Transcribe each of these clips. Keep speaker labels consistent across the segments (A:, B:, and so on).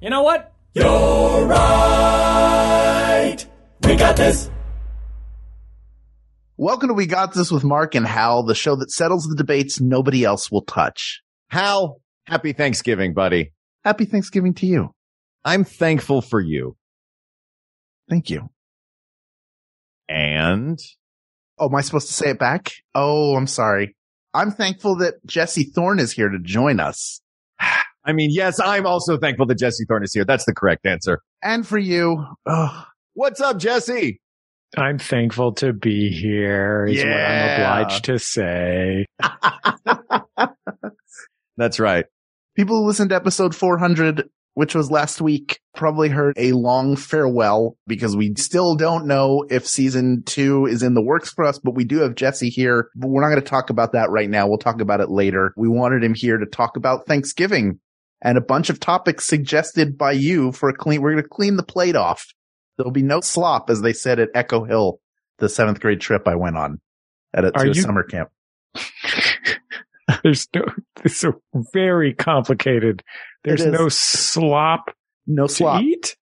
A: You know what? You're right. We got this.
B: Welcome to We Got This with Mark and Hal, the show that settles the debates nobody else will touch.
C: Hal, happy Thanksgiving, buddy.
B: Happy Thanksgiving to you.
C: I'm thankful for you.
B: Thank you.
C: And
B: Oh, am I supposed to say it back? Oh, I'm sorry. I'm thankful that Jesse Thorn is here to join us.
C: I mean, yes, I'm also thankful that Jesse Thorn is here. That's the correct answer.
B: And for you. Oh,
C: What's up, Jesse?
D: I'm thankful to be here is what I'm
B: Yeah.
D: obliged to say.
C: That's right.
B: people who listened to episode 400, which was last week, probably heard a long farewell because we still don't know if season two is in the works for us, but we do have Jesse here. But we're not going to talk about that right now. We'll talk about it later. We wanted him here to talk about Thanksgiving and a bunch of topics suggested by you for a clean. We're going to clean the plate off. There'll be no slop, as they said at Echo Hill, the seventh grade trip I went on at a, to a summer camp.
D: There's no, it's so very complicated. There's no slop
B: No slop.
D: eat.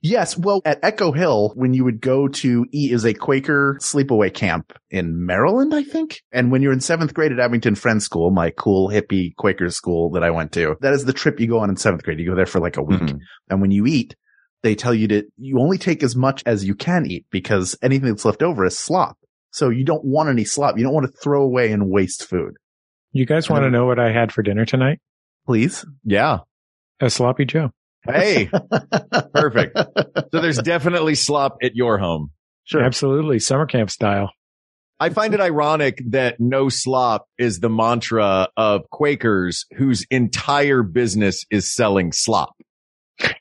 B: Yes. Well, at Echo Hill, when you would go to eat is a Quaker sleepaway camp in Maryland, I think. And when you're in seventh grade at Abington Friends School, my cool hippie Quaker school that I went to, that is the trip you go on in seventh grade. You go there for like a week.
C: Mhm.
B: And when you eat, they tell you to, you only take as much as you can eat because anything that's left over is slop. So you don't want any slop. You don't want to throw away and waste food.
D: You guys want to know what I had for dinner tonight?
B: Please.
C: Yeah.
D: A sloppy Joe.
C: Hey, perfect. So there's definitely slop at your home.
B: Sure.
D: Absolutely. Summer camp style.
C: I find it ironic that no slop is the mantra of Quakers whose entire business is selling slop.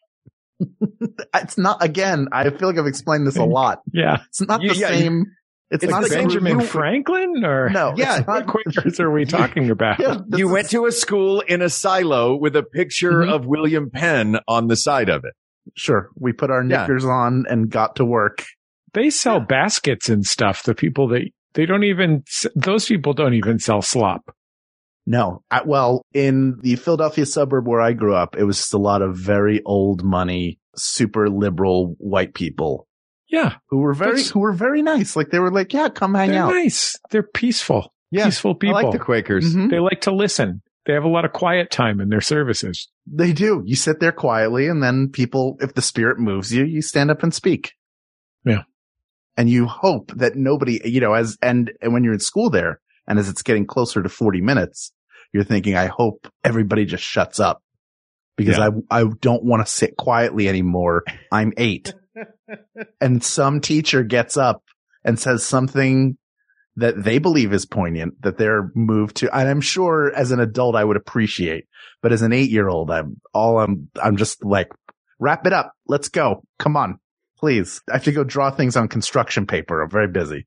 B: It's not, again, I feel like I've explained this a lot.
D: Yeah.
B: It's not
C: You-
B: the
C: yeah, you-
B: same. It's,
C: It's
B: not
C: the
B: a
D: Benjamin
B: you-
D: Franklin or
B: No,
C: Yeah,
D: what Quakers are we talking about?
B: Yeah,
C: You
B: is-
C: went to a school in a silo with a picture
B: Mhm.
C: of William Penn on the side of it.
B: Sure. We put our
C: Yeah.
B: knickers on and got to work.
D: They sell baskets and stuff. The people that they don't even, those people don't even sell slop.
B: No. I, well, in the Philadelphia suburb where I grew up, it was just a lot of very old money, super liberal white people
D: Yeah.
B: who were very, who were very nice. Like they were like, yeah, come hang
D: They're
B: out.
D: nice. They're peaceful.
C: Yeah,
D: Peaceful people.
C: I like the Quakers.
B: Mhm.
D: They like to listen. They have a lot of quiet time in their services.
B: They do. You sit there quietly and then people, if the spirit moves you, you stand up and speak.
D: Yeah.
B: And you hope that nobody, you know, as, and, and when you're in school there and as it's getting closer to 40 minutes, you're thinking, I hope everybody just shuts up because I, I don't want to sit quietly anymore. I'm eight. And some teacher gets up and says something that they believe is poignant that they're moved to. And I'm sure as an adult, I would appreciate, but as an eight year old, I'm all I'm, I'm just like, wrap it up. Let's go. Come on, please. I have to go draw things on construction paper. I'm very busy.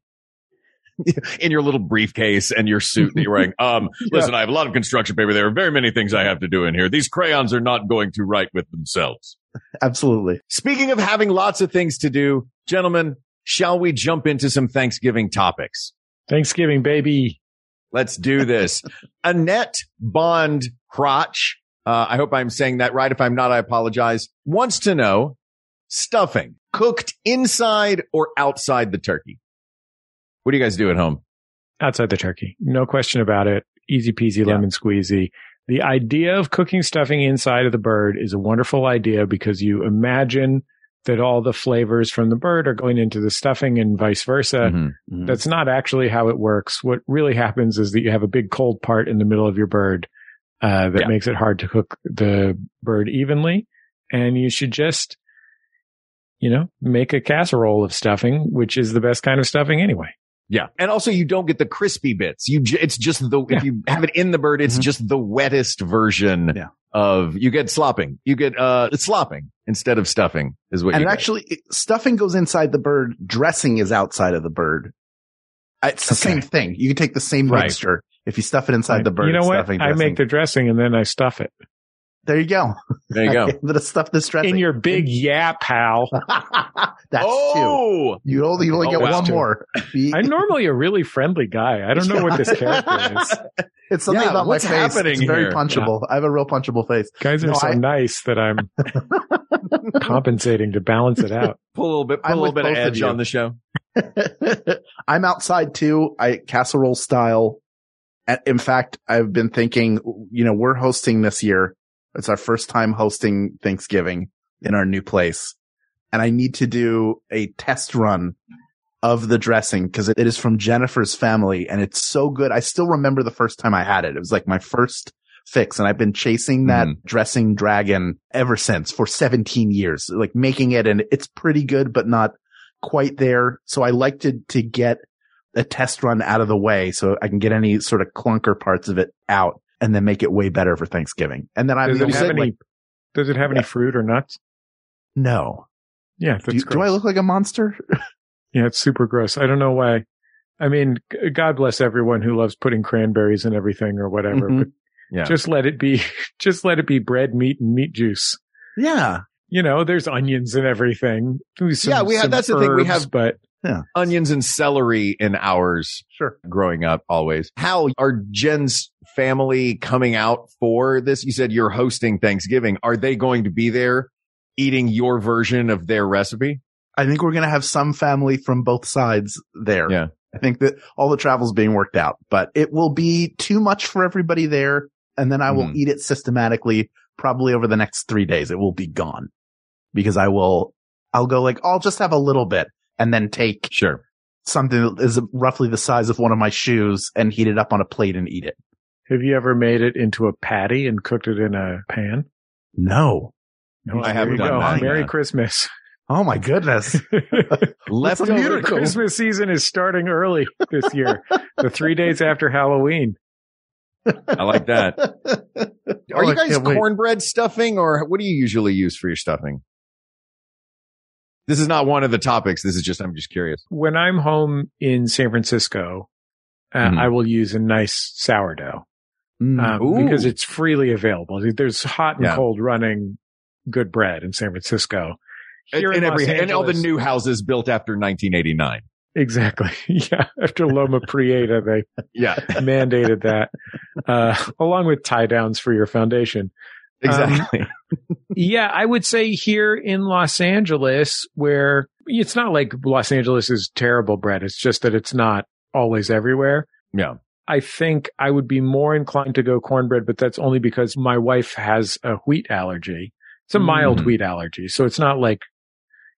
C: in your little briefcase and your suit that you're wearing. Um, listen, I have a lot of construction paper. There are very many things I have to do in here. These crayons are not going to write with themselves.
B: Absolutely.
C: Speaking of having lots of things to do, gentlemen, shall we jump into some Thanksgiving topics?
D: Thanksgiving, baby.
C: Let's do this. Annette Bond Crotch, uh, I hope I'm saying that right. If I'm not, I apologize, wants to know stuffing cooked inside or outside the turkey. What do you guys do at home?
D: Outside the turkey. No question about it. Easy peasy,
C: Yeah.
D: lemon squeezy. The idea of cooking stuffing inside of the bird is a wonderful idea because you imagine that all the flavors from the bird are going into the stuffing and vice versa.
C: Mhm.
D: That's not actually how it works. What really happens is that you have a big cold part in the middle of your bird uh, that
C: Yeah.
D: makes it hard to cook the bird evenly. And you should just, you know, make a casserole of stuffing, which is the best kind of stuffing anyway.
C: Yeah. And also you don't get the crispy bits. You, j- it's just the,
D: Yeah.
C: if you have it in the bird, it's
B: Mhm.
C: just the wettest version
B: Yeah.
C: of, you get slopping. You get, uh, it's slopping instead of stuffing is what
B: and
C: you get.
B: actually, it- stuffing goes inside the bird. Dressing is outside of the bird. Uh, It's the
D: Okay.
B: same thing. You can take the same
D: Right.
B: mixture. If you stuff it inside the bird,
D: you know what?
B: stuffing
D: I make the dressing and then I stuff it
B: there you go.
C: there you go.
B: I'm gonna stuff this dressing
D: in your big yeah, pal.
B: That's two.
C: oh,
B: You only, you only
C: Oh,
B: get
C: wow.
B: one more.
D: I'm normally a really friendly guy. I don't know what this character is.
B: it's something
C: Yeah,
B: about
C: what's
B: my face.
C: happening
B: it's very
C: here?
B: punchable. I have a real punchable face.
D: Guys are
B: No,
D: so
B: I-
D: nice that I'm compensating to balance it out.
C: pull a little bit, put
B: I'm
C: a little bit of
B: both of
C: edge on the show.
B: I'm outside too. I casserole style. In fact, I've been thinking, you know, we're hosting this year. It's our first time hosting Thanksgiving in our new place. And I need to do a test run of the dressing because it is from Jennifer's family and it's so good. I still remember the first time I had it. It was like my first fix and I've been chasing that
C: Mhm.
B: dressing dragon ever since for 17 years, like making it and it's pretty good, but not quite there. So I like to, to get a test run out of the way so I can get any sort of clunker parts of it out and then make it way better for Thanksgiving. And then I'm
D: Does
B: the
D: it have
B: only-
D: any? Does it have any fruit or nuts?
B: no.
D: Yeah, that's
B: Do, you-
D: gross.
B: do I look like a monster?
D: Yeah, it's super gross. I don't know why. I mean, God bless everyone who loves putting cranberries in everything or whatever,
B: Mhm.
D: but
C: Yeah.
D: just let it be, just let it be bread, meat, and meat juice.
B: yeah.
D: You know, there's onions and everything. Some-
C: Yeah, we have-
D: some
C: that's the thing, we have-
D: but
C: Onions and celery in ours
B: Sure.
C: growing up always. How are Jen's family coming out for this? You said you're hosting Thanksgiving. Are they going to be there eating your version of their recipe?
B: I think we're going to have some family from both sides there.
C: Yeah.
B: I think that all the travel's being worked out, but it will be too much for everybody there. And then I will
C: Mhm.
B: eat it systematically, probably over the next three days. It will be gone because I will, I'll go like, I'll just have a little bit and then take
C: Sure.
B: something that is roughly the size of one of my shoes and heat it up on a plate and eat it.
D: Have you ever made it into a patty and cooked it in a pan?
B: No.
D: No,
C: I haven't done
D: go.
C: that,
D: Merry
C: yeah.
D: Christmas.
B: Oh my goodness.
C: Leftover
B: miracle.
D: Christmas season is starting early this year. the three days after Halloween.
C: I like that. Are
B: Oh,
C: you guys
B: can't wait.
C: cornbread stuffing or what do you usually use for your stuffing? This is not one of the topics. This is just, I'm just curious.
D: When I'm home in San Francisco, uh,
C: Mhm.
D: I will use a nice sourdough
B: Mm.
D: um, because it's freely available. There's hot and
C: Yeah.
D: cold running good bread in San Francisco. Here
C: in
D: in
C: every,
D: Los
C: and all the new houses built after 1989.
D: Exactly. Yeah. After Loma Prieta, they
C: Yeah,
D: mandated that, uh, along with tie downs for your foundation.
C: exactly.
D: Yeah, I would say here in Los Angeles, where it's not like Los Angeles is terrible bread. It's just that it's not always everywhere.
C: yeah.
D: I think I would be more inclined to go cornbread, but that's only because my wife has a wheat allergy. It's a mild
C: Mhm.
D: wheat allergy. So it's not like,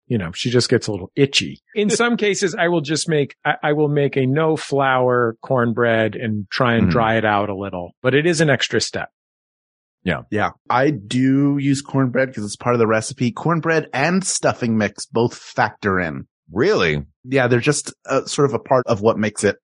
D: you know, she just gets a little itchy. In some cases, I will just make, I, I will make a no flour cornbread and try and
C: Mhm.
D: dry it out a little, but it is an extra step.
B: Yeah. Yeah. I do use cornbread because it's part of the recipe. Cornbread and stuffing mix both factor in.
C: Really?
B: Yeah. They're just uh, sort of a part of what makes it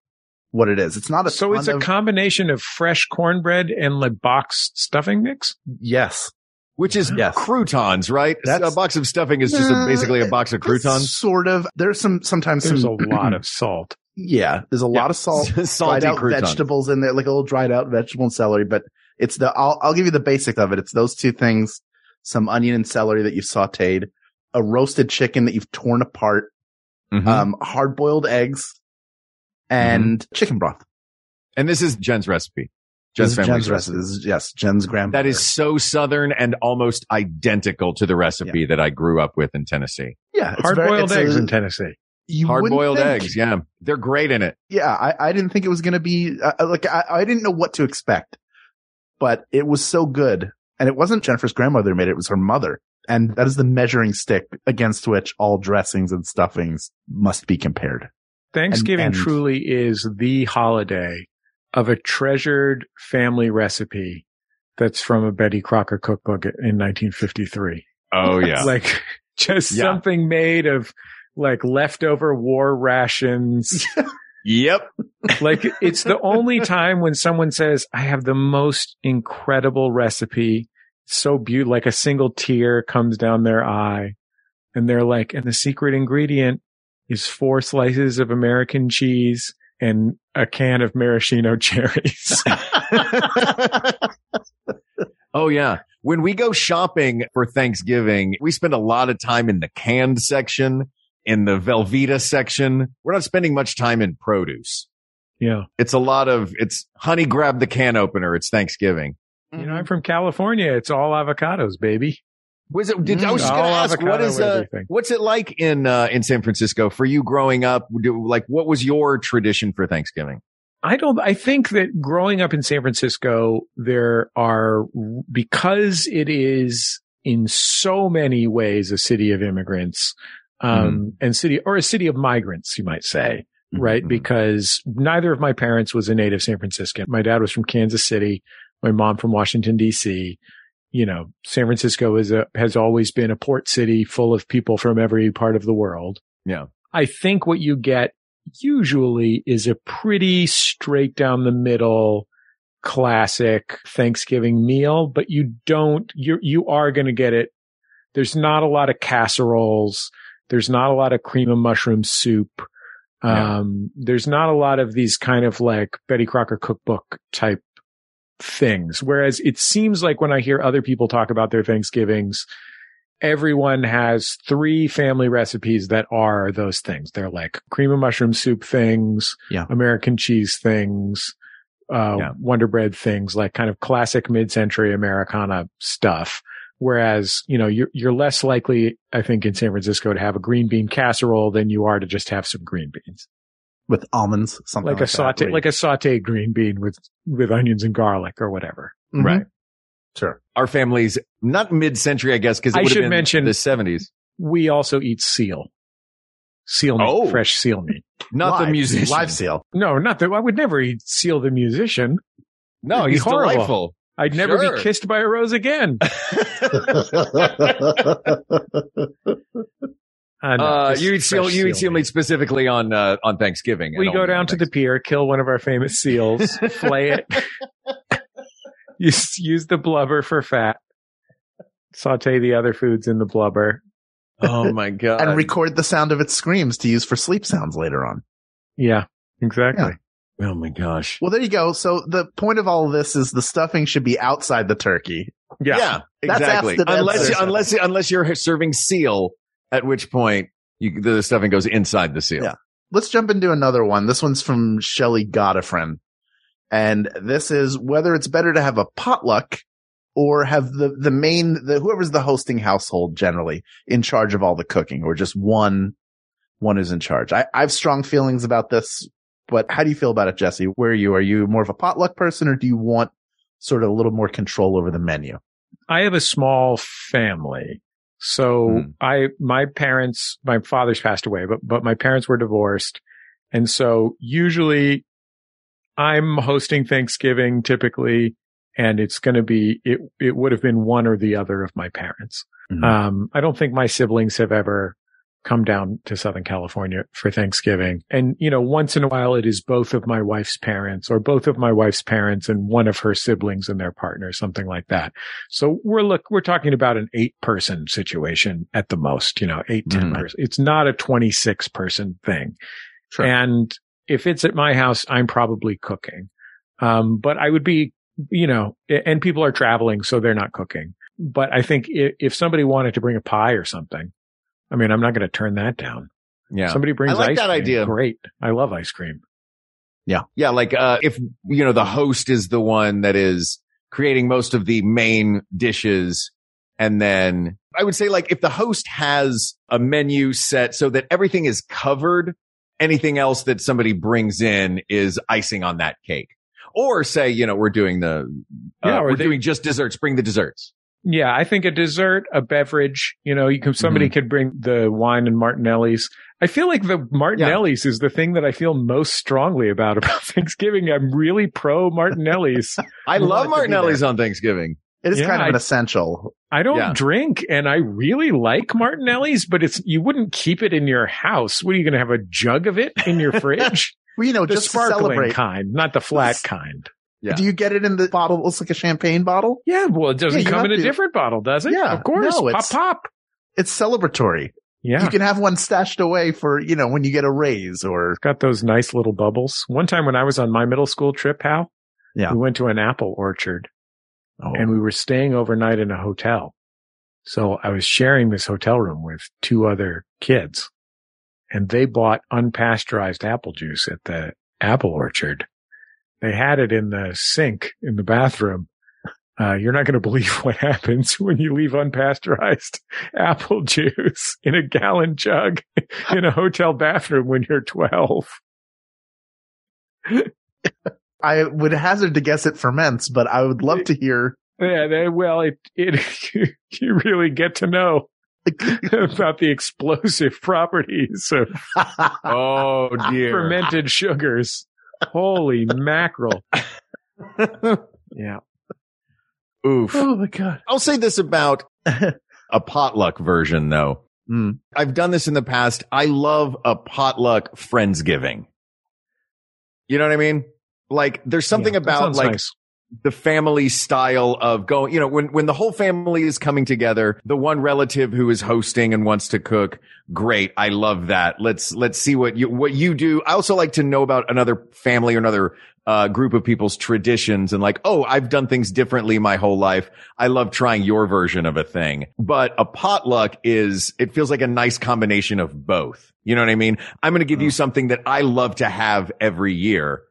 B: what it is. It's not a
D: So it's a
B: of-
D: combination of fresh cornbread and like boxed stuffing mix.
B: yes.
C: Which is
B: Yes.
C: croutons, right?
B: That's-
C: a box of stuffing is just a,
B: Uh,
C: basically a box of croutons.
B: Sort of. There's some, sometimes
D: There's a lot of salt.
B: yeah, there's a lot of salt, dried out
C: croutons.
B: vegetables in there, like a little dried out vegetable and celery, but it's the, I'll, I'll give you the basic of it. It's those two things, some onion and celery that you've sauteed, a roasted chicken that you've torn apart,
C: Mhm.
B: um, hard boiled eggs and chicken broth.
C: and this is Jen's recipe. Jen's
B: is
C: family's
B: Jen's recipe. This is, yes, Jen's grandmother.
C: That is so southern and almost identical to the recipe that I grew up with in Tennessee.
B: yeah,
D: hard boiled
B: it's a-
D: eggs in Tennessee.
B: you
C: Hard boiled
B: think.
C: eggs. Yeah. They're great in it.
B: Yeah, I, I didn't think it was going to be uh, like I, I didn't know what to expect, but it was so good. And it wasn't Jennifer's grandmother made it; it was her mother. And that is the measuring stick against which all dressings and stuffings must be compared.
D: Thanksgiving
B: and-
D: truly is the holiday of a treasured family recipe that's from a Betty Crocker cookbook in 1953.
C: Oh yeah.
D: Like just
C: Yeah.
D: something made of like leftover war rations
C: Yep.
D: Like it's the only time when someone says, I have the most incredible recipe. So beautiful, like a single tear comes down their eye and they're like, and the secret ingredient is four slices of American cheese and a can of maraschino cherries.
C: oh yeah. When we go shopping for Thanksgiving, we spend a lot of time in the canned section, in the Velveeta section. We're not spending much time in produce.
D: yeah.
C: It's a lot of, it's honey, grab the can opener. It's Thanksgiving. Mm-hmm.
D: You know, I'm from California. It's all avocados, baby.
C: Was it? Did I was just going to ask what is uh, what's it like in uh, in San Francisco for you growing up? Do, like, what was your tradition for Thanksgiving?
D: I don't, I think that growing up in San Francisco, there are, because it is in so many ways a city of immigrants, um, and city, or a city of migrants, you might say, right?
C: Mhm.
D: Because neither of my parents was a native San Franciscan. My dad was from Kansas City, my mom from Washington, DC. You know, San Francisco is a, has always been a port city full of people from every part of the world.
C: Yeah.
D: I think what you get usually is a pretty straight down the middle classic Thanksgiving meal, but you don't, you, you are going to get it. There's not a lot of casseroles. There's not a lot of cream of mushroom soup.
C: Yeah.
D: Um, there's not a lot of these kind of like Betty Crocker cookbook type things. Whereas it seems like when I hear other people talk about their Thanksgivings, everyone has three family recipes that are those things. They're like cream of mushroom soup things,
B: Yeah.
D: American cheese things, uh,
C: Yeah.
D: Wonder Bread things, like kind of classic mid-century Americana stuff. Whereas, you know, you're, you're less likely, I think, in San Francisco to have a green bean casserole than you are to just have some green beans.
B: With almonds, something
D: Like,
B: like,
D: a saute,
B: that.
D: like a sauteed green bean with, with onions and garlic or whatever.
B: Mhm.
C: Right.
B: Sure.
C: Our family's not mid-century, I guess, because
D: I should
C: been
D: mention-
C: the seventies.
D: We also eat seal. Seal meat,
C: Oh.
D: fresh seal meat.
C: Not the musician.
B: Live seal.
D: No, not that I would never eat Seal the musician.
C: No,
D: It'd
C: he's
D: horrible.
C: delightful.
D: I'd never
C: Sure.
D: be kissed by a rose again. Uh, no,
C: Uh, you eat seal.
D: fresh
C: You eat seal meat specifically on uh, on Thanksgiving.
D: We go down to the pier, kill one of our famous seals, flay it, use, use the blubber for fat, saute the other foods in the blubber.
C: Oh my god!
B: and record the sound of its screams to use for sleep sounds later on.
D: Yeah, exactly.
C: oh my gosh!
B: Well, there you go. So the point of all of this is the stuffing should be outside the turkey.
C: Yeah,
B: That's
C: exactly.
B: after
C: Unless you,
B: that's-
C: unless unless you're serving seal, at which point you, the stuffing goes inside the seal.
B: Yeah. Let's jump into another one. This one's from Shelly Godifriend. And this is whether it's better to have a potluck or have the, the main, the, whoever's the hosting household generally in charge of all the cooking or just one, one is in charge. I, I have strong feelings about this, but how do you feel about it, Jesse? Where are you? Are you more of a potluck person or do you want sort of a little more control over the menu?
D: I have a small family. So
C: Hmm.
D: I, my parents, my father's passed away, but, but my parents were divorced. And so usually I'm hosting Thanksgiving typically, and it's going to be, it, it would have been one or the other of my parents.
B: Mhm.
D: Um, I don't think my siblings have ever come down to Southern California for Thanksgiving. And, you know, once in a while it is both of my wife's parents or both of my wife's parents and one of her siblings and their partner, something like that. So we're look, we're talking about an eight person situation at the most, you know, eight, ten
C: Mhm.
D: person. It's not a 26 person thing.
B: Sure.
D: And if it's at my house, I'm probably cooking. Um, but I would be, you know, and people are traveling, so they're not cooking. But I think if, if somebody wanted to bring a pie or something, I mean, I'm not going to turn that down.
C: Yeah.
D: Somebody brings
C: I like
D: ice
C: that
D: cream,
C: idea.
D: Great. I love ice cream.
C: Yeah, Yeah. like uh if you know the host is the one that is creating most of the main dishes and then I would say like if the host has a menu set so that everything is covered, anything else that somebody brings in is icing on that cake. Or say, you know, we're doing the uh,
D: Yeah,
C: we're
D: they-
C: doing just desserts, bring the desserts.
D: Yeah, I think a dessert, a beverage, you know, you can, somebody
C: Mm-hmm.
D: could bring the wine and Martinelli's. I feel like the Martinelli's is the thing that I feel most strongly about about Thanksgiving. I'm really pro Martinelli's.
C: I love
B: it
C: Martinelli's on Thanksgiving.
B: It is
D: Yeah,
B: kind of
D: I-
B: an essential.
D: I don't
C: Yeah.
D: drink and I really like Martinelli's, but it's, you wouldn't keep it in your house. What are you going to have a jug of it in your fridge?
B: Well, you know,
D: The
B: just to
D: sparkling
B: celebrate.
D: kind, not the flat kind.
C: Yeah.
B: Do you get it in the bottle? It looks like a champagne bottle.
D: Yeah, well, it doesn't
B: Yeah,
D: come in a
B: to.
D: different bottle, does it?
B: Yeah,
D: of course.
B: no,
D: pop,
B: it's-
D: pop.
B: It's celebratory.
D: Yeah.
B: You can have one stashed away for, you know, when you get a raise or,
D: It's got those nice little bubbles. One time when I was on my middle school trip, Hal,
B: Yeah.
D: we went to an apple orchard
B: oh,
D: and we were staying overnight in a hotel. So I was sharing this hotel room with two other kids and they bought unpasteurized apple juice at the apple orchard. They had it in the sink in the bathroom. Uh, you're not going to believe what happens when you leave unpasteurized apple juice in a gallon jug in a hotel bathroom when you're 12.
B: I would hazard to guess it ferments, but I would love to hear.
D: Yeah, they, well, it, it, you really get to know about the explosive properties of
C: Oh dear.
D: fermented sugars. Holy mackerel. Yeah.
C: Oof.
B: oh my God.
C: I'll say this about a potluck version though.
B: Mm.
C: I've done this in the past. I love a potluck friendsgiving. You know what I mean? Like there's something
D: Yeah,
C: about like
D: nice.
C: The family style of going, you know, when, when the whole family is coming together, the one relative who is hosting and wants to cook, great. I love that. Let's, let's see what you, what you do. I also like to know about another family or another, uh, group of people's traditions and like, oh, I've done things differently my whole life. I love trying your version of a thing, but a potluck is, it feels like a nice combination of both. You know what I mean? I'm going to give you something that I love to have every year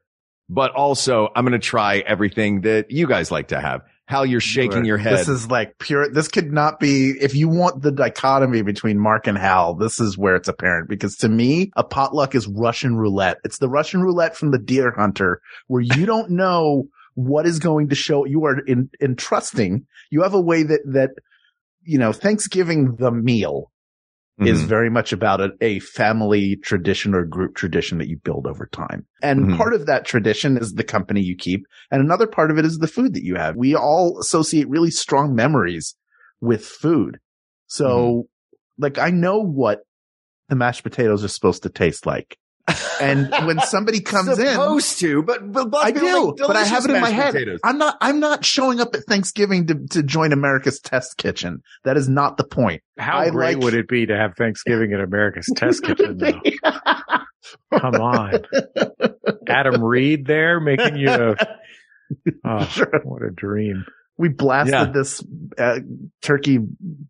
C: but also I'm going to try everything that you guys like to have. Hal, you're shaking your head.
B: This is like pure. This could not be, if you want the dichotomy between Mark and Hal, this is where it's apparent because to me, a potluck is Russian roulette. It's the Russian roulette from the deer hunter where you don't know what is going to show. You are in, entrusting. You have a way that, that, you know, Thanksgiving, the meal is
C: Mhm.
B: very much about a, a family tradition or group tradition that you build over time. And
C: Mhm.
B: part of that tradition is the company you keep. And another part of it is the food that you have. We all associate really strong memories with food. So like I know what the mashed potatoes are supposed to taste like. And when somebody comes in,
C: supposed to, but, but
B: I do,
C: like
B: but I have it in my head.
C: potatoes.
B: I'm not, I'm not showing up at Thanksgiving to, to join America's test kitchen. That is not the point.
D: How
B: I
D: great
B: like-
D: would it be to have Thanksgiving at America's Test Kitchen though? Come on. Adam Ried there making you a, oh,
B: Sure.
D: what a dream.
B: We blasted
C: Yeah.
B: this uh, turkey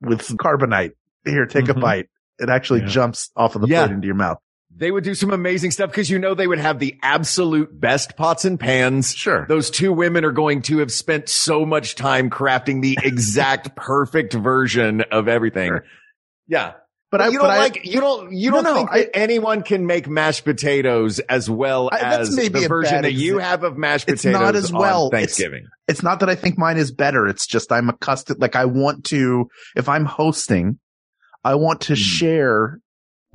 B: with some carbonite. Here, take
D: Mhm.
B: a bite. It actually
D: Yeah.
B: jumps off of the
C: Yeah.
B: plate into your mouth.
C: They would do some amazing stuff because you know they would have the absolute best pots and pans.
B: Sure.
C: Those two women are going to have spent so much time crafting the exact perfect version of everything.
B: Sure.
C: Yeah.
B: But, I,
C: you don't
B: I,
C: like you don't you don't
B: no,
C: think
B: I-
C: that anyone can make mashed potatoes as well
B: I-
C: as
B: maybe
C: the
B: a
C: version that you have of mashed potatoes.
B: It's not as well.
C: on
B: It's-
C: Thanksgiving.
B: it's not that I think mine is better. It's just I'm accustomed, like I want to, if I'm hosting, I want to
C: Mhm.
B: share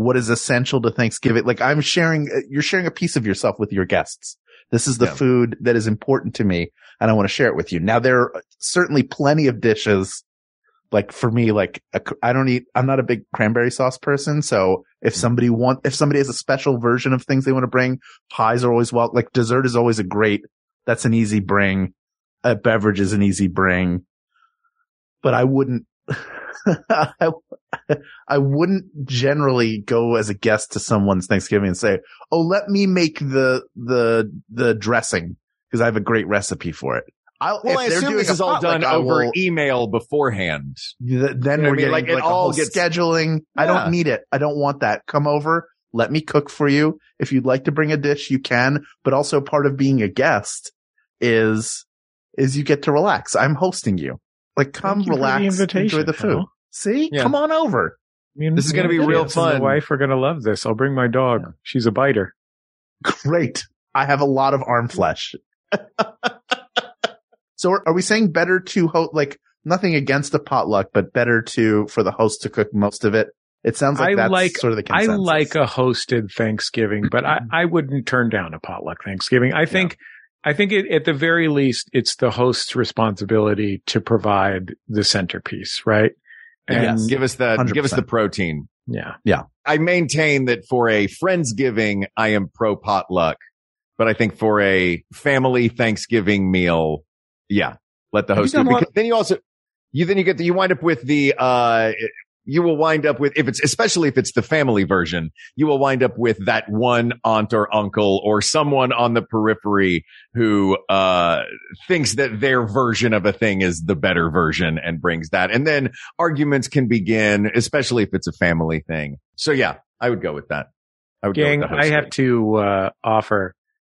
B: what is essential to Thanksgiving. Like I'm sharing, uh, you're sharing a piece of yourself with your guests. This is the
C: Yeah.
B: food that is important to me and I want to share it with you. Now there are certainly plenty of dishes. Like for me, like a, I don't eat, I'm not a big cranberry sauce person. So if somebody want, if somebody has a special version of things they want to bring, pies are always well, like dessert is always a great, that's an easy bring. A beverage is an easy bring, but I wouldn't, I, I wouldn't generally go as a guest to someone's Thanksgiving and say, Oh, let me make the, the, the dressing because I have a great recipe for it. I'll,
C: Well,
B: if
C: I assume
B: doing
C: this is all done
B: I
C: over
B: will-
C: email beforehand.
B: Th- then
C: you know
B: we're
C: mean?
B: getting
C: Like,
B: like,
C: it
B: a
C: all
B: whole
C: gets-
B: scheduling. I don't need it. I don't want that. Come over. Let me cook for you. If you'd like to bring a dish, you can, but also part of being a guest is, is you get to relax. I'm hosting you. Like come
D: Thank you
B: relax,
D: invitation,
B: enjoy the food.
D: Hal.
B: See,
C: Yeah.
B: come on over.
D: Me and-
C: This is gonna be real fun.
D: My wife are going to love this. I'll bring my dog.
B: Yeah.
D: She's a biter.
B: Great. I have a lot of arm flesh. so are, are we saying better to host, like nothing against a potluck, but better to, for the host to cook most of it? It sounds like
D: I
B: that's
D: like-
B: sort of the consensus.
D: I like a hosted Thanksgiving, but I, I wouldn't turn down a potluck Thanksgiving. I think, I think it, at the very least, it's the host's responsibility to provide the centerpiece, right? And
B: Yes.
C: Give us the give us the protein.
D: yeah, Yeah.
C: I maintain that for a Friendsgiving, I am pro potluck. But I think for a family Thanksgiving meal, yeah, let the
B: Have
C: host do it.
B: done a lot-
C: Because then you also, you then you get the, you wind up with the, uh, you will wind up with, if it's, especially if it's the family version, you will wind up with that one aunt or uncle or someone on the periphery who, uh, thinks that their version of a thing is the better version and brings that. And then arguments can begin, especially if it's a family thing. So yeah, I would go with that. I would
D: Gang,
C: go with
D: I have to uh, offer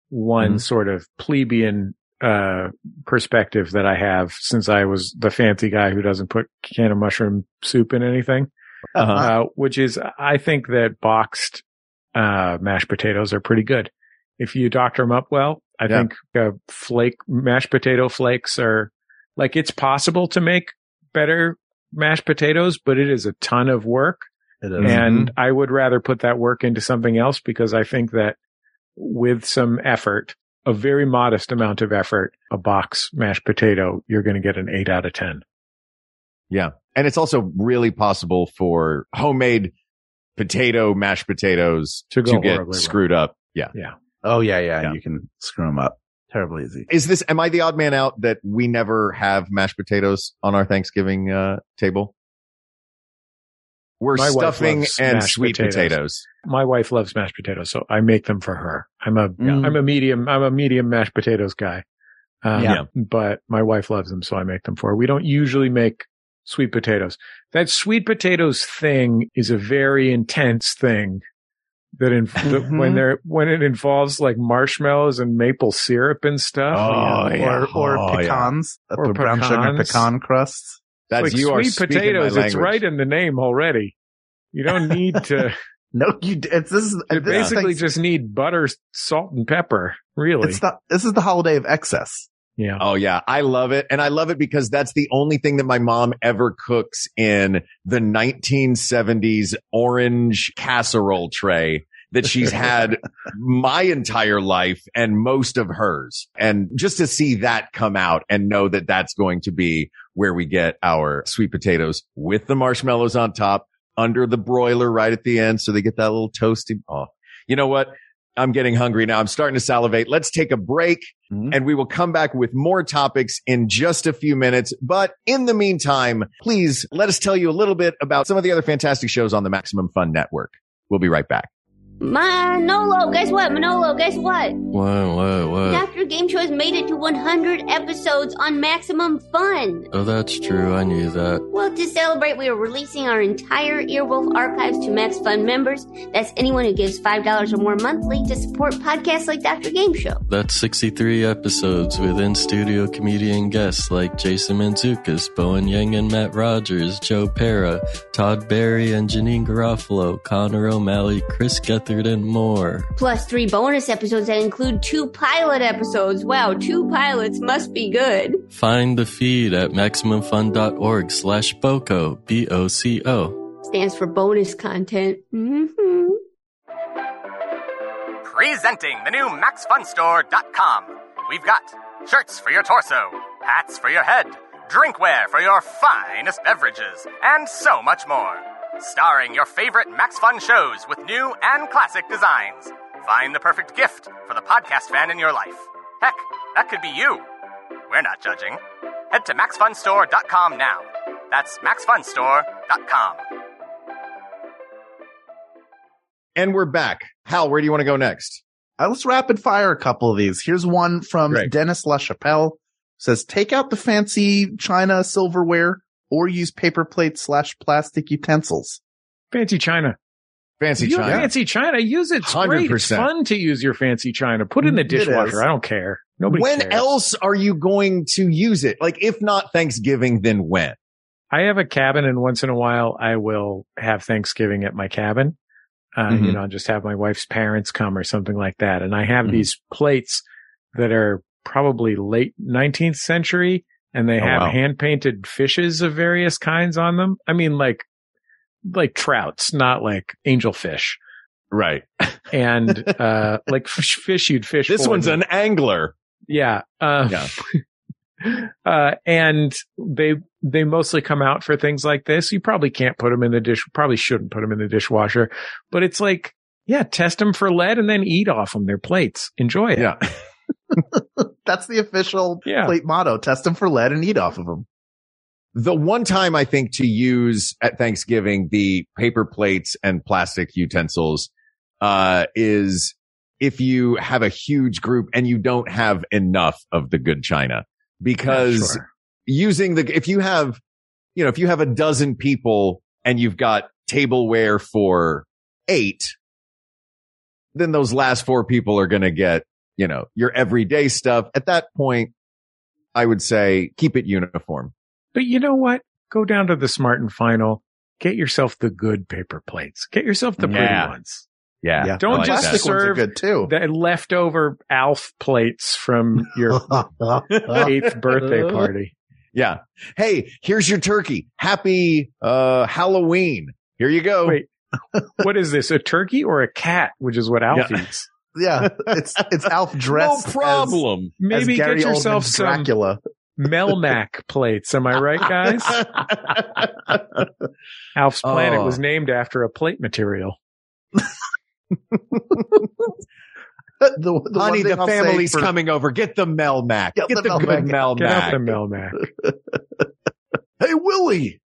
D: one
C: Mhm.
D: sort of plebeian uh, perspective that I have since I was the fancy guy who doesn't put can of mushroom soup in anything,
C: Uh-huh.
D: uh, which is I think that boxed uh, mashed potatoes are pretty good. If you doctor them up well, I
C: Yeah.
D: think uh, flake mashed potato flakes are like it's possible to make better mashed potatoes, but it is a ton of work. And I would rather put that work into something else because I think that with some effort, a very modest amount of effort, a box mashed potato, you're going to get an eight out of 10.
C: Yeah. And it's also really possible for homemade potato mashed potatoes
D: To
C: to, get
D: horribly wrong.
C: screwed up. Yeah. Yeah.
B: Oh yeah, yeah,
C: Yeah.
B: You can screw them up. Terribly easy.
C: Is this, am I the odd man out that we never have mashed potatoes on our Thanksgiving, uh, table? We're
D: My
C: stuffing and sweet
D: potatoes.
C: potatoes.
D: My wife loves mashed potatoes, so I make them for her. I'm a,
B: Mm.
D: am a medium, I'm a medium mashed potatoes guy. Um,
C: Yeah.
D: but my wife loves them, so I make them for her. We don't usually make sweet potatoes. That sweet potatoes thing is a very intense thing that, in, that when there, when it involves like marshmallows and maple syrup and stuff.
C: Oh,
D: or,
C: yeah.
B: Or
C: Oh,
B: pecans, uh,
D: Or
B: brown sugar pecan crusts.
C: That's
D: like
C: you
D: sweet potatoes. It's right in the name already. You don't need to.
B: No, you. It's this is
D: You
B: this
D: basically just need butter, salt, and pepper. Really?
B: It's not. This is the holiday of excess.
D: yeah.
C: Oh yeah, I love it. And I love it because that's the only thing that my mom ever cooks in the 1970s orange casserole tray that she's had my entire life and most of hers. And just to see that come out and know that that's going to be where we get our sweet potatoes with the marshmallows on top under the broiler right at the end. So they get that little toasty. Oh, you know what? I'm getting hungry now. I'm starting to salivate. Let's take a break
B: Mhm.
C: and we will come back with more topics in just a few minutes. But in the meantime, please let us tell you a little bit about some of the other fantastic shows on the Maximum Fun Network. We'll be right back.
E: Manolo, guess what? Manolo, guess what?
F: What, what, what?
E: Dr. Game Show has made it to 100 episodes on Maximum Fun.
F: Oh, that's true. I knew that.
E: Well, to celebrate, we are releasing our entire Earwolf archives to Max Fun members. That's anyone who gives $5 or more monthly to support podcasts like Dr. Game Show.
F: That's 63 episodes with in studio comedian guests like Jason Mantzoukas, Bowen Yang and Matt Rogers, Joe Pera, Todd Barry and Janeane Garofalo, Conner O'Malley, Chris Gethard, and more.
E: Plus three bonus episodes that include two pilot episodes. Wow, two pilots must be good.
F: Find the feed at MaximumFun.org slash BOCO, B-O-C-O.
E: Stands for bonus content. hmm
G: Presenting the new MaxFunStore.com. We've got shirts for your torso, hats for your head, drinkware for your finest beverages, and so much more. Starring your favorite Max Fun shows with new and classic designs. Find the perfect gift for the podcast fan in your life. Heck, that could be you. We're not judging. Head to MaxFunStore.com now. That's MaxFunStore.com.
C: And we're back. Hal, where do you want to go next?
B: Uh, let's rapid fire a couple of these. Here's one from
C: Great.
B: Dennis LaChapelle. Says, take out the fancy china silverware or use paper plates slash plastic utensils.
D: Fancy China.
C: Fancy
D: you
C: China.
D: fancy China. Use it. It's great. It's
C: 100%.
D: fun to use your fancy China. Put it in the dishwasher. I don't care. Nobody
C: when
D: cares.
C: else are you going to use it? Like, if not Thanksgiving, then when?
D: I have a cabin and once in a while I will have Thanksgiving at my cabin. Uh,
C: Mhm.
D: you know, just have my wife's parents come or something like that. And I have
C: Mhm.
D: these plates that are probably late 19th century and they
C: Oh,
D: have
C: wow.
D: hand painted fishes of various kinds on them. I mean, like, like trouts, not like angelfish
C: Right.
D: and, uh, like fish, fish you'd fish.
C: This one's
D: them.
C: an angler.
D: Yeah. Uh,
C: Yeah.
D: uh, and they, they mostly come out for things like this. You probably can't put them in the dish, probably shouldn't put them in the dishwasher, but it's like, Yeah, test them for lead and then eat off them. Their plates. Enjoy it.
C: Yeah.
B: That's the official
D: Yeah.
B: plate motto. Test them for lead and eat off of them.
C: The one time I think to use at Thanksgiving the paper plates and plastic utensils uh, is if you have a huge group and you don't have enough of the good china because
D: Sure.
C: using the if you have you know if you have a dozen people and you've got tableware for eight then those last four people are going to get you know your everyday stuff at that point i would say keep it uniform
D: But you know what? Go down to the Smart and Final. Get yourself the good paper plates. Get yourself the pretty
C: Yeah.
D: ones.
C: yeah,
B: Yeah.
D: Don't
C: like
D: just
C: that.
B: Plastic ones are
D: serve
B: good too.
D: The leftover Alf plates from your eighth birthday party.
C: yeah hey here's your turkey happy uh halloween here you go
D: Wait, what is this? A turkey or a cat? Which is what Alf
C: Yeah.
D: eats.
B: Yeah, it's it's Alf
C: no
B: dressed as-
C: problem
D: Maybe
B: as
D: get yourself
B: Oldman's
D: some
B: Dracula.
D: Melmac plates. Am I right, guys? Alf's planet
C: Oh.
D: was named after a plate material.
B: The, the
C: honey the
B: I'll
C: family's
B: for-
C: coming over get the melmac
B: Get
C: get,
B: the
C: the, good
B: Melmac.
D: Get out the
C: melmac
D: Melmac.
B: Hey Willie.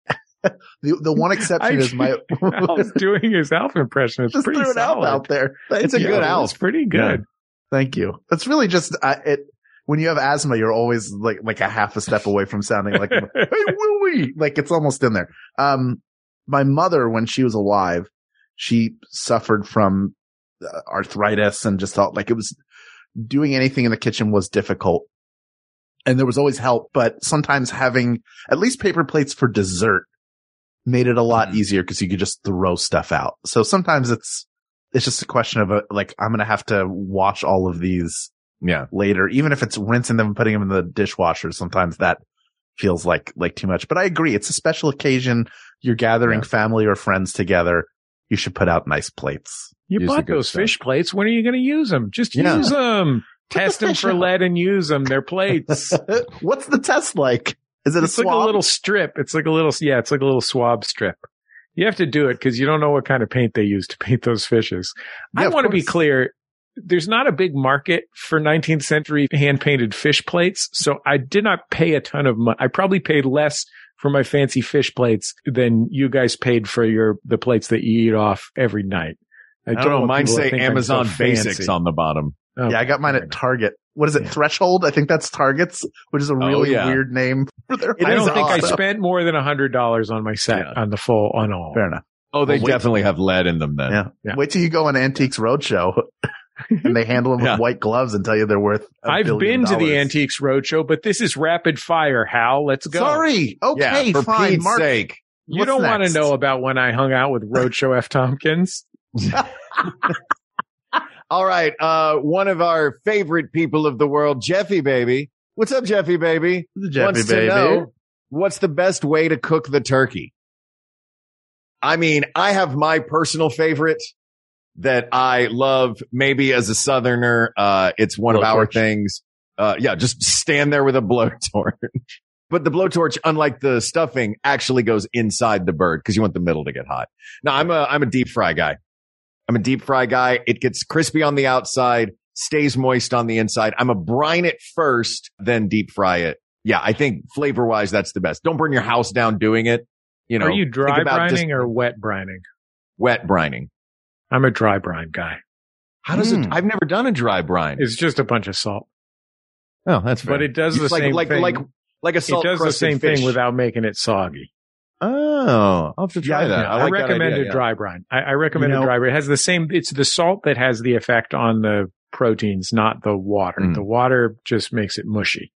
B: The the one exception
D: I-
B: is my
D: Alf's doing his Alf impression. It's
B: just
D: pretty
B: threw an Alf
D: solid.
B: out there. Thank
C: It's a
B: you.
C: good
D: It's pretty good.
B: Thank you. It's really just uh, it. When you have asthma, you're always like like a half a step away from sounding like "Hey Willie," like it's almost in there. Um, my mother, when she was alive, she suffered from uh, arthritis and just felt like it was doing anything in the kitchen was difficult. And there was always help, but sometimes having at least paper plates for dessert made it a lot
C: Mhm.
B: easier because you could just throw stuff out. So sometimes it's, it's just a question of a, like, I'm going to have to wash all of these
C: yeah
B: later, even if it's rinsing them and putting them in the dishwasher. Sometimes that feels like, like too much, but I agree. It's a special occasion. You're gathering
C: Yeah.
B: family or friends together. You should put out nice plates.
D: You
C: Use
D: bought those
C: stuff.
D: fish plates. When are you going to use them? Just
C: Yeah.
D: use them. Test them for
B: out.
D: lead and use them. They're plates.
B: What's the test like? Is it a
D: it's like a little strip. It's like a little, yeah, it's like a little swab strip. You have to do it because you don't know what kind of paint they use to paint those fishes.
B: Yeah,
D: I want to be clear. There's not a big market for 19th century hand painted fish plates. So I did not pay a ton of money. I probably paid less for my fancy fish plates than you guys paid for your, the plates that you eat off every night.
C: I don't know.
D: want
C: Mine
D: people to
C: say
D: think I'm so
C: Amazon Basics
D: fancy.
C: on the bottom.
D: Oh,
B: yeah, I got mine
D: fair
B: at Target. What is it?
D: Yeah.
B: Threshold? I think that's Target's, which is a oh, really
C: yeah.
B: weird name for their.
D: I don't think I spent more than a hundred dollars on my set
C: Yeah.
D: on the full on all.
B: Fair enough.
C: Oh, they
B: Well, wait-
C: definitely have lead in them then.
B: Yeah.
D: Yeah.
B: Wait till you go on Antiques Roadshow and they handle them
C: Yeah.
B: with white gloves and tell you they're worth. i
D: I've been to the Antiques Roadshow, but this is rapid fire. Hal, let's go.
B: Sorry. Okay,
C: Yeah, for
B: fine.
C: Pete's
B: Mark,
C: sake.
D: you
B: what's
D: don't want to know about when I hung out with Roadshow F. Tompkins.
C: All right. Uh, one of our favorite people of the world, Jeffy baby. What's up, Jeffy baby?
B: Jeffy
C: Wants
B: baby.
C: to know what's the best way to cook the turkey. I mean, I have my personal favorite that I love. Maybe as a Southerner, uh, it's one of our things. Uh, yeah, just stand there with a blowtorch. but the blowtorch, unlike the stuffing, actually goes inside the bird because you want the middle to get hot. Now, I'm a I'm a deep fry guy. I'm a deep fry guy. It gets crispy on the outside, stays moist on the inside. I'm a brine it first, then deep fry it. Yeah, I think flavor wise, that's the best. Don't burn your house down doing it. You know,
D: Are you
C: think
D: dry
C: about just
D: brining or wet brining?
C: wet brining?
D: I'm a dry brine guy.
C: How does it?
B: Hmm.
C: I've never done a dry brine.
D: It's just a bunch of salt,
C: oh, that's
D: but it does the
C: like
D: same
C: like
D: thing.
C: like like a salt.
D: it
C: salt
D: does the
C: crusted
D: same
C: fish.
D: thing without making it soggy.
C: Oh, I'll have to try
B: Yeah,
C: that. I,
D: I,
C: like
D: recommend
C: idea,
D: a
C: yeah.
D: dry brine. I, I recommend
B: You know-
D: a dry brine. It has the same. It's the salt that has the effect on the proteins, not the water.
C: Mm.
D: The water just makes it mushy.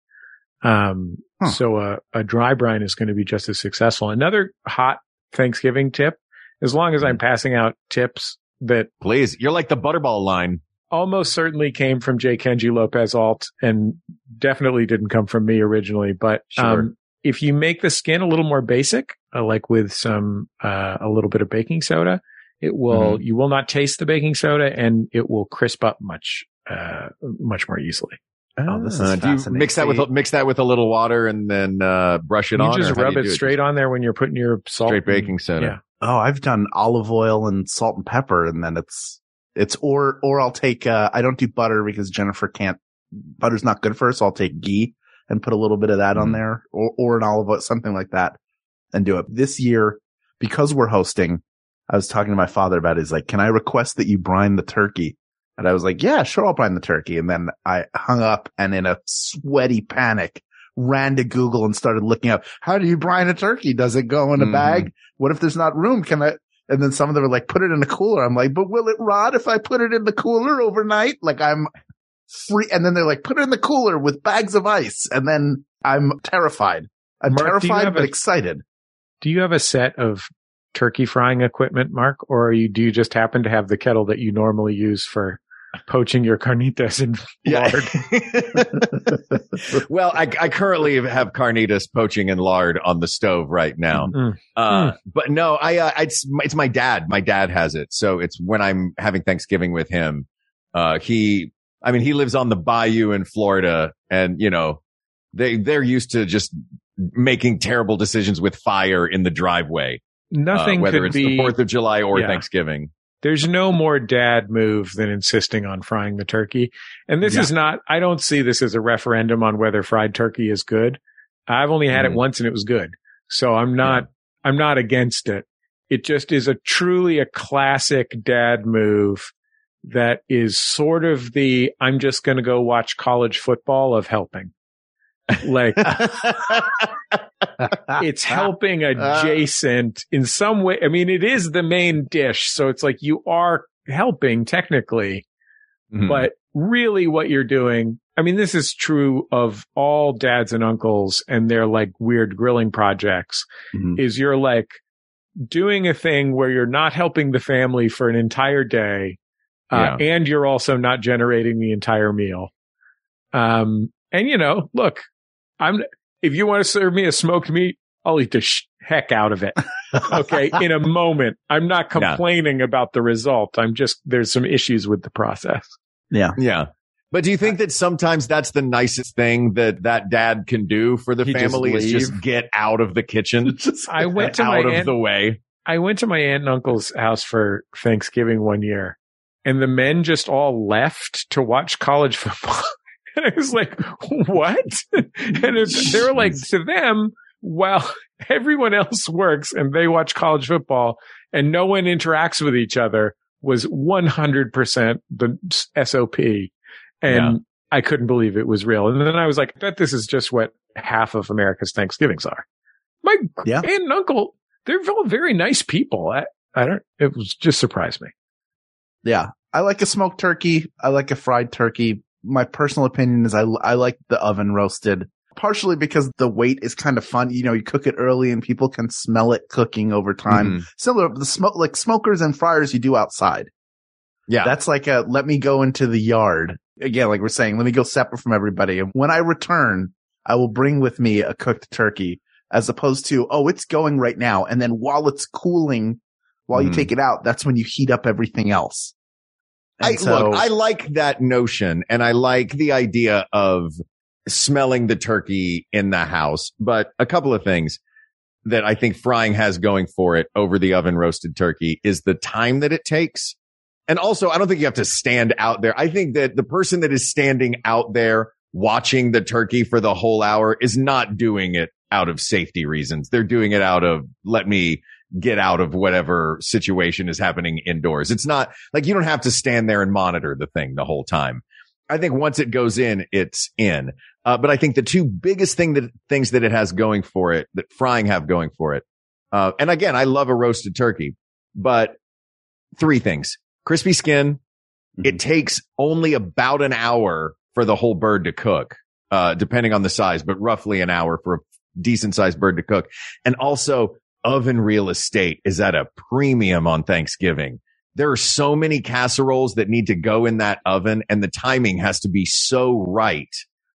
D: Um,
B: Huh.
D: so a, a dry brine is going to be just as successful. Another hot Thanksgiving tip, as long as I'm
C: Mm.
D: passing out tips that
C: Please, you're like the butterball line.
D: almost certainly came from J. Kenji Lopez Alt and definitely didn't come from me originally. But
C: Sure.
D: um, if you make the skin a little more basic, uh, like with some uh, a little bit of baking soda, it will
C: Mm-hmm.
D: you will not taste the baking soda and it will crisp up much uh, much more easily.
B: Oh, this is
C: Uh, do you mix that with mix that with a little water and then uh, brush it on.
D: you
C: on?
D: just
C: or how do
D: rub it
C: do
D: straight on there when you're putting your salt.
C: Straight baking soda.
D: Yeah.
B: Oh, I've done olive oil and salt and pepper, and then it's It's or or I'll take uh I don't do butter because Jennifer can't butter's not good for her, so I'll take ghee and put a little bit of that on
C: Mm.
B: there or or an olive oil, something like that and do it. This year, because we're hosting, I was talking to my father about it. He's like, Can I request that you brine the turkey? And I was like, Yeah, sure, I'll brine the turkey. And then I hung up and in a sweaty panic ran to Google and started looking up how do you brine a turkey? Does it go in a
C: Mhm.
B: bag? What if there's not room? Can I and then some of them are like, put it in the cooler. I'm like, but will it rot if I put it in the cooler overnight? Like I'm free. And then they're like, put it in the cooler with bags of ice. And then I'm terrified. I'm
D: Mark,
B: terrified, but
D: a-
B: excited.
D: Do you have a set of turkey frying equipment, Mark, or are you, do you just happen to have the kettle that you normally use for poaching your carnitas and lard?
C: well, I, I currently have carnitas poaching and lard on the stove right now.
D: Mm.
C: Uh, but no, I, uh, it's, it's my dad. My dad has it. So it's when I'm having Thanksgiving with him. Uh, he, I mean, he lives on the bayou in Florida and, you know, they, they're used to just making terrible decisions with fire in the driveway. uh,
D: Nothing
C: whether
D: could
C: it's
D: be.
C: the 4th of July or
D: Yeah.
C: Thanksgiving.
D: There's no more dad move than insisting on frying the turkey. And this
C: Yeah.
D: is not, I don't see this as a referendum on whether fried turkey is good. I've only had
C: Mhm.
D: it once and it was good. So I'm not, I'm not against it. It just is a truly a classic dad move that is sort of the, I'm just going to go watch college football of helping. Like it's helping adjacent in some way. I mean, it is the main dish. So it's like you are helping technically,
C: Mhm.
D: but really what you're doing. I mean, this is true of all dads and uncles and their like weird grilling projects
B: Mhm.
D: is you're like doing a thing where you're not helping the family for an entire day. Uh, and you're also not generating the entire meal. Um, and you know, look, I'm, if you want to serve me a smoked meat, I'll eat the sh- heck out of it. Okay. in a moment. I'm not
C: Yeah.
D: complaining about the result. I'm just, there's some issues with the process.
B: yeah.
C: Yeah. But do you think that sometimes that's the nicest thing that that dad can do for the
B: He just
C: family is just get out of the kitchen,
B: Just
D: I went to my
C: out of
D: aunt,
C: the way?
D: I went to my aunt and uncle's house for Thanksgiving one year and the men just all left to watch college football. and I was like, what? and they were like, to them, while everyone else works and they watch college football and no one interacts with each other was 100% the SOP. And
C: Yeah.
D: I couldn't believe it was real. And then I was like, I bet this is just what half of America's Thanksgivings are. My
B: Yeah.
D: aunt and uncle, they're all very nice people. I, I don't, it was just surprised me.
B: Yeah. I like a smoked turkey. I like a fried turkey. My personal opinion is I, I like the oven roasted partially because the weight is kind of fun. You know, you cook it early and people can smell it cooking over time.
C: Mhm.
B: Similar, the smoke, like smokers and fryers you do outside.
C: Yeah.
B: That's like a, let me go into the yard. Again, like we're saying, let me go separate from everybody. And when I return, I will bring with me a cooked turkey as opposed to, oh, it's going right now. And then while it's cooling, while you
C: Mhm.
B: take it out, that's when you heat up everything else.
C: I
B: so-
C: look, I like that notion and I like the idea of smelling the turkey in the house, but a couple of things that I think frying has going for it over the oven roasted turkey is the time that it takes. And also, I don't think you have to stand out there. I think that the person that is standing out there watching the turkey for the whole hour is not doing it out of safety reasons. They're doing it out of let me get out of whatever situation is happening indoors. It's not like you don't have to stand there and monitor the thing the whole time. I think once it goes in, it's in. Uh, but I think the two biggest thing that things that it has going for it, that frying have going for it. Uh, and again, I love a roasted turkey, but three things, crispy skin. It takes only about an hour for the whole bird to cook, uh, depending on the size, but roughly an hour for a decent sized bird to cook. And also oven real estate is at a premium on Thanksgiving. There are so many casseroles that need to go in that oven and the timing has to be so right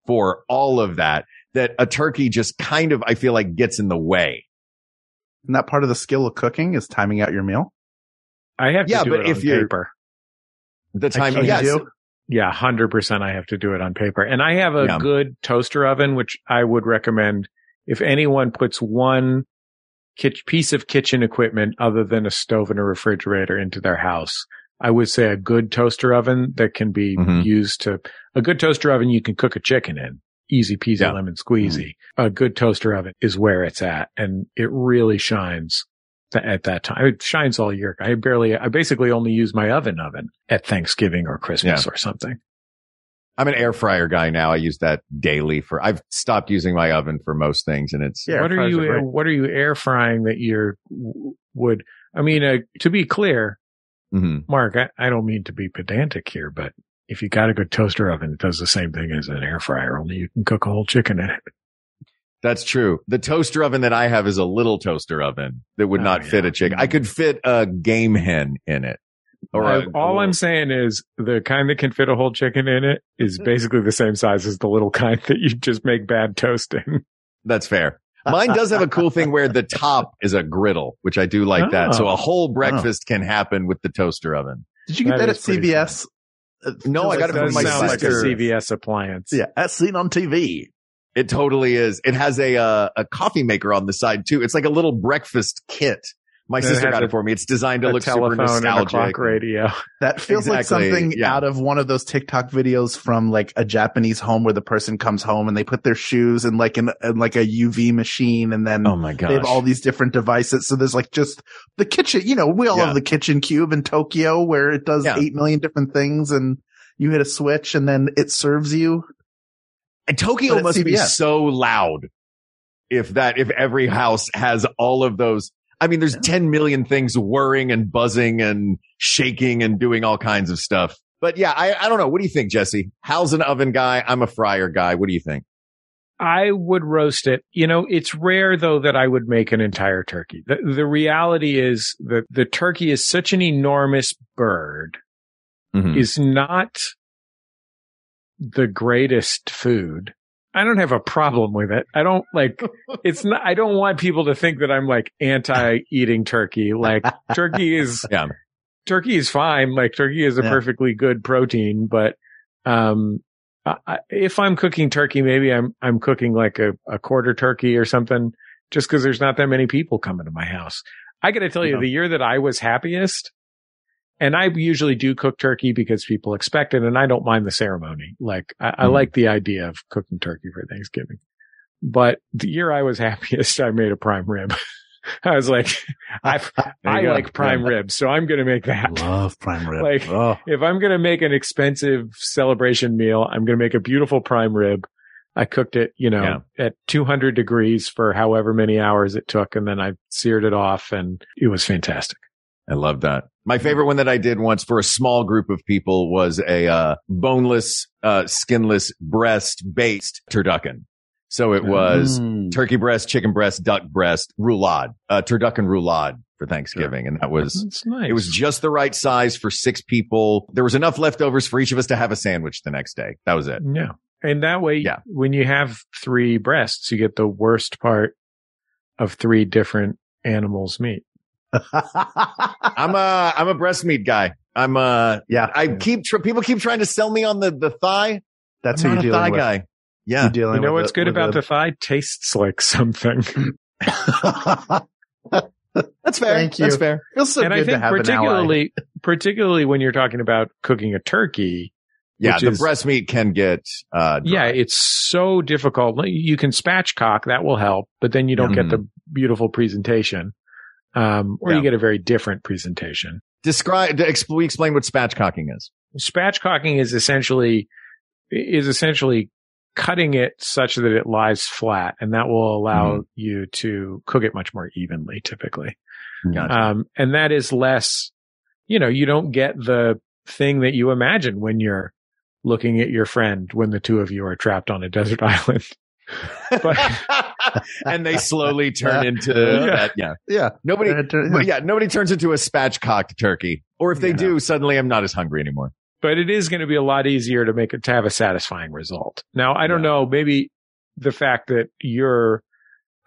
C: for all of that that a turkey just kind of, I feel like gets in the way.
B: Isn't that part of the skill of cooking is timing out your meal?
D: I have to
C: Yeah,
D: do
C: but
D: it
C: if
D: on
C: you're-
D: paper.
C: The timing,
B: can't
C: yes.
B: do.
D: Yeah, hundred percent. I have to do it on paper, and I have a
C: Yeah.
D: good toaster oven, which I would recommend if anyone puts one kit- piece of kitchen equipment other than a stove and a refrigerator into their house. I would say a good toaster oven that can be
C: Mhm.
D: used to a good toaster oven you can cook a chicken in. Easy peasy
C: Yeah.
D: lemon squeezy. A good toaster oven is where it's at and it really shines th- at that time. It shines all year. I barely, I basically only use my oven oven at Thanksgiving or Christmas or something.
C: I'm an air fryer guy now. I use that daily for, I've stopped using my oven for most things and it's,
B: Yeah,
D: what are you,
B: great.
D: what are you air frying that you're would, I mean, uh, to be clear,
C: Mhm.
D: Mark, I, I don't mean to be pedantic here, but if you got a good toaster oven, it does the same thing as an air fryer, only you can cook a whole chicken in it.
C: That's true. The toaster oven that I have is a little toaster oven that would
D: Oh,
C: not fit a chicken. I could fit a game hen in it. Or
D: I-
C: a-
D: all I'm saying is the kind that can fit a whole chicken in it is basically the same size as the little kind that you just make bad toast in.
C: That's fair. Mine does have a cool thing where the top is a griddle, which I do like that. So
D: Oh.
C: a whole breakfast can happen with the toaster oven.
B: Did you get
D: That
B: that, at CVS? Uh,
C: No, I got it
B: something
C: from my
D: sound like a
C: sister.
D: CVS appliance.
B: Yeah, that's seen on TV.
C: It totally is. It has a uh, a coffee maker on the side too. It's like a little breakfast kit. My
D: And it
C: sister got
D: a-
C: it for me. It's designed to
D: a
C: look super
D: telephone and a
C: nostalgic.
D: clock radio.
B: That feels
C: Exactly,
B: like something
C: yeah.
B: out of one of those TikTok videos from like a Japanese home where the person comes home and they put their shoes in like an in like a UV machine and then
C: Oh my god,
B: they have all these different devices. So there's like just the kitchen, you know, we all
C: Yeah.
B: have the kitchen cube in Tokyo where it does
C: Yeah.
B: 8 million different things and you hit a switch and then it serves you.
C: And Tokyo
B: But at
C: must be so loud if that, if every house has all of those. I mean, there's 10 million things whirring and buzzing and shaking and doing all kinds of stuff. But yeah, I, I don't know. What do you think, Jesse? Hal's an oven guy. I'm a fryer guy. What do you think?
D: I would roast it. You know, it's rare though that I would make an entire turkey. The, the reality is that the turkey is such an enormous bird
C: Mhm.
D: is not the greatest food. I don't have a problem with it. I don't like it's not I don't want people to think that I'm like anti eating turkey. Like turkey is
C: Yeah.
D: turkey is fine. Like turkey is a
B: Yeah.
D: perfectly good protein, but um I, if I'm cooking turkey, maybe I'm I'm cooking like a, a quarter turkey or something just because there's not that many people coming to my house. I got to tell you, the year that I was happiest, and I usually do cook turkey because people expect it, and I don't mind the ceremony. Like I, I
C: Mhm.
D: like the idea of cooking turkey for Thanksgiving. But the year I was happiest, I made a prime rib. I was like, I I
C: go.
D: like prime
C: Yeah.
D: ribs, so I'm going to make that.
B: Love prime rib.
D: Like-
B: oh,
D: If I'm going to make an expensive celebration meal, I'm going to make a beautiful prime rib. I cooked it, you know, at 200 degrees for however many hours it took. And then I seared it off and it was fantastic.
C: I love that. My favorite one that I did once for a small group of people was a uh, boneless, uh, skinless breast based turducken. So it was
B: Mm.
C: turkey breast, chicken breast, duck breast, roulade, uh, turducken roulade for Thanksgiving. And that was,
D: nice.
C: it was just the right size for six people. There was enough leftovers for each of us to have a sandwich the next day. That was it.
D: Yeah. And that way,
C: Yeah.
D: when you have three breasts, you get the worst part of three different animals' meat.
C: I'm a, I'm a breast meat guy. I'm a
B: yeah,
C: I keep, tr- people keep trying to sell me on the, the thigh.
B: that's
C: I'm
B: who
C: not
B: you're
C: a thigh
B: dealing with.
C: guy. Yeah.
B: You're dealing
D: You know
B: with
D: what's
B: a-
D: good about
B: a-
D: the thigh? Tastes like something.
C: That's fair.
B: Thank you.
C: That's fair.
B: Feels so
D: and
B: good
D: I think
B: to have
D: particularly, particularly when you're talking about cooking a turkey,
C: Yeah. The
D: is-
C: breast meat can get, uh, dry.
D: yeah, it's so difficult. You can spatchcock, that will help, but then you don't
C: Yeah.
D: get the beautiful presentation. Um, or
C: Yeah.
D: you get a very different presentation.
C: Describe, we explain what spatchcocking is.
D: Spatchcocking is essentially, is essentially cutting it such that it lies flat and that will allow
C: Mm-hmm.
D: you to cook it much more evenly typically.
C: Gotcha.
D: Um, and that is less, you know, you don't get the thing that you imagine when you're looking at your friend when the two of you are trapped on a desert island. But
C: and they slowly turn into
B: Yeah.
C: that. Yeah.
B: yeah,
C: Nobody, but yeah, nobody turns into a spatchcocked turkey. Or if they
B: Yeah.
C: do, suddenly I'm not as hungry anymore.
D: but it is going to be a lot easier to make it to have a satisfying result. Now, I don't
C: Yeah.
D: know, maybe the fact that you're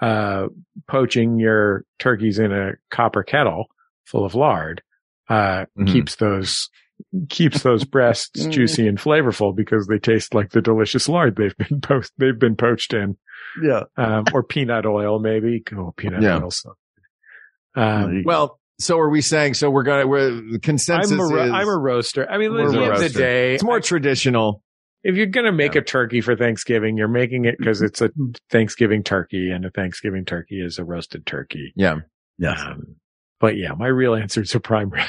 D: uh, poaching your turkeys in a copper kettle full of lard uh,
C: Mhm.
D: keeps those keeps those breasts
B: Mm.
D: juicy and flavorful because they taste like the delicious lard they've been poached they've been poached in,
B: yeah.
D: um, or peanut oil maybe. Oh, peanut
C: Yeah.
D: oil. So. Um,
B: There you go.
C: Well, So are we saying? So we're gonna. We're the consensus
D: I'm a, ro-
C: is
D: I'm a roaster. I mean,
C: We're
D: at the end of the
C: roaster.
D: day,
C: it's more traditional.
D: if you're going to make a turkey for Thanksgiving, you're making it because it's a Thanksgiving turkey and a Thanksgiving turkey is a roasted turkey.
C: Yeah.
B: Yes.
D: Um, but yeah, my real answer is a prime rib.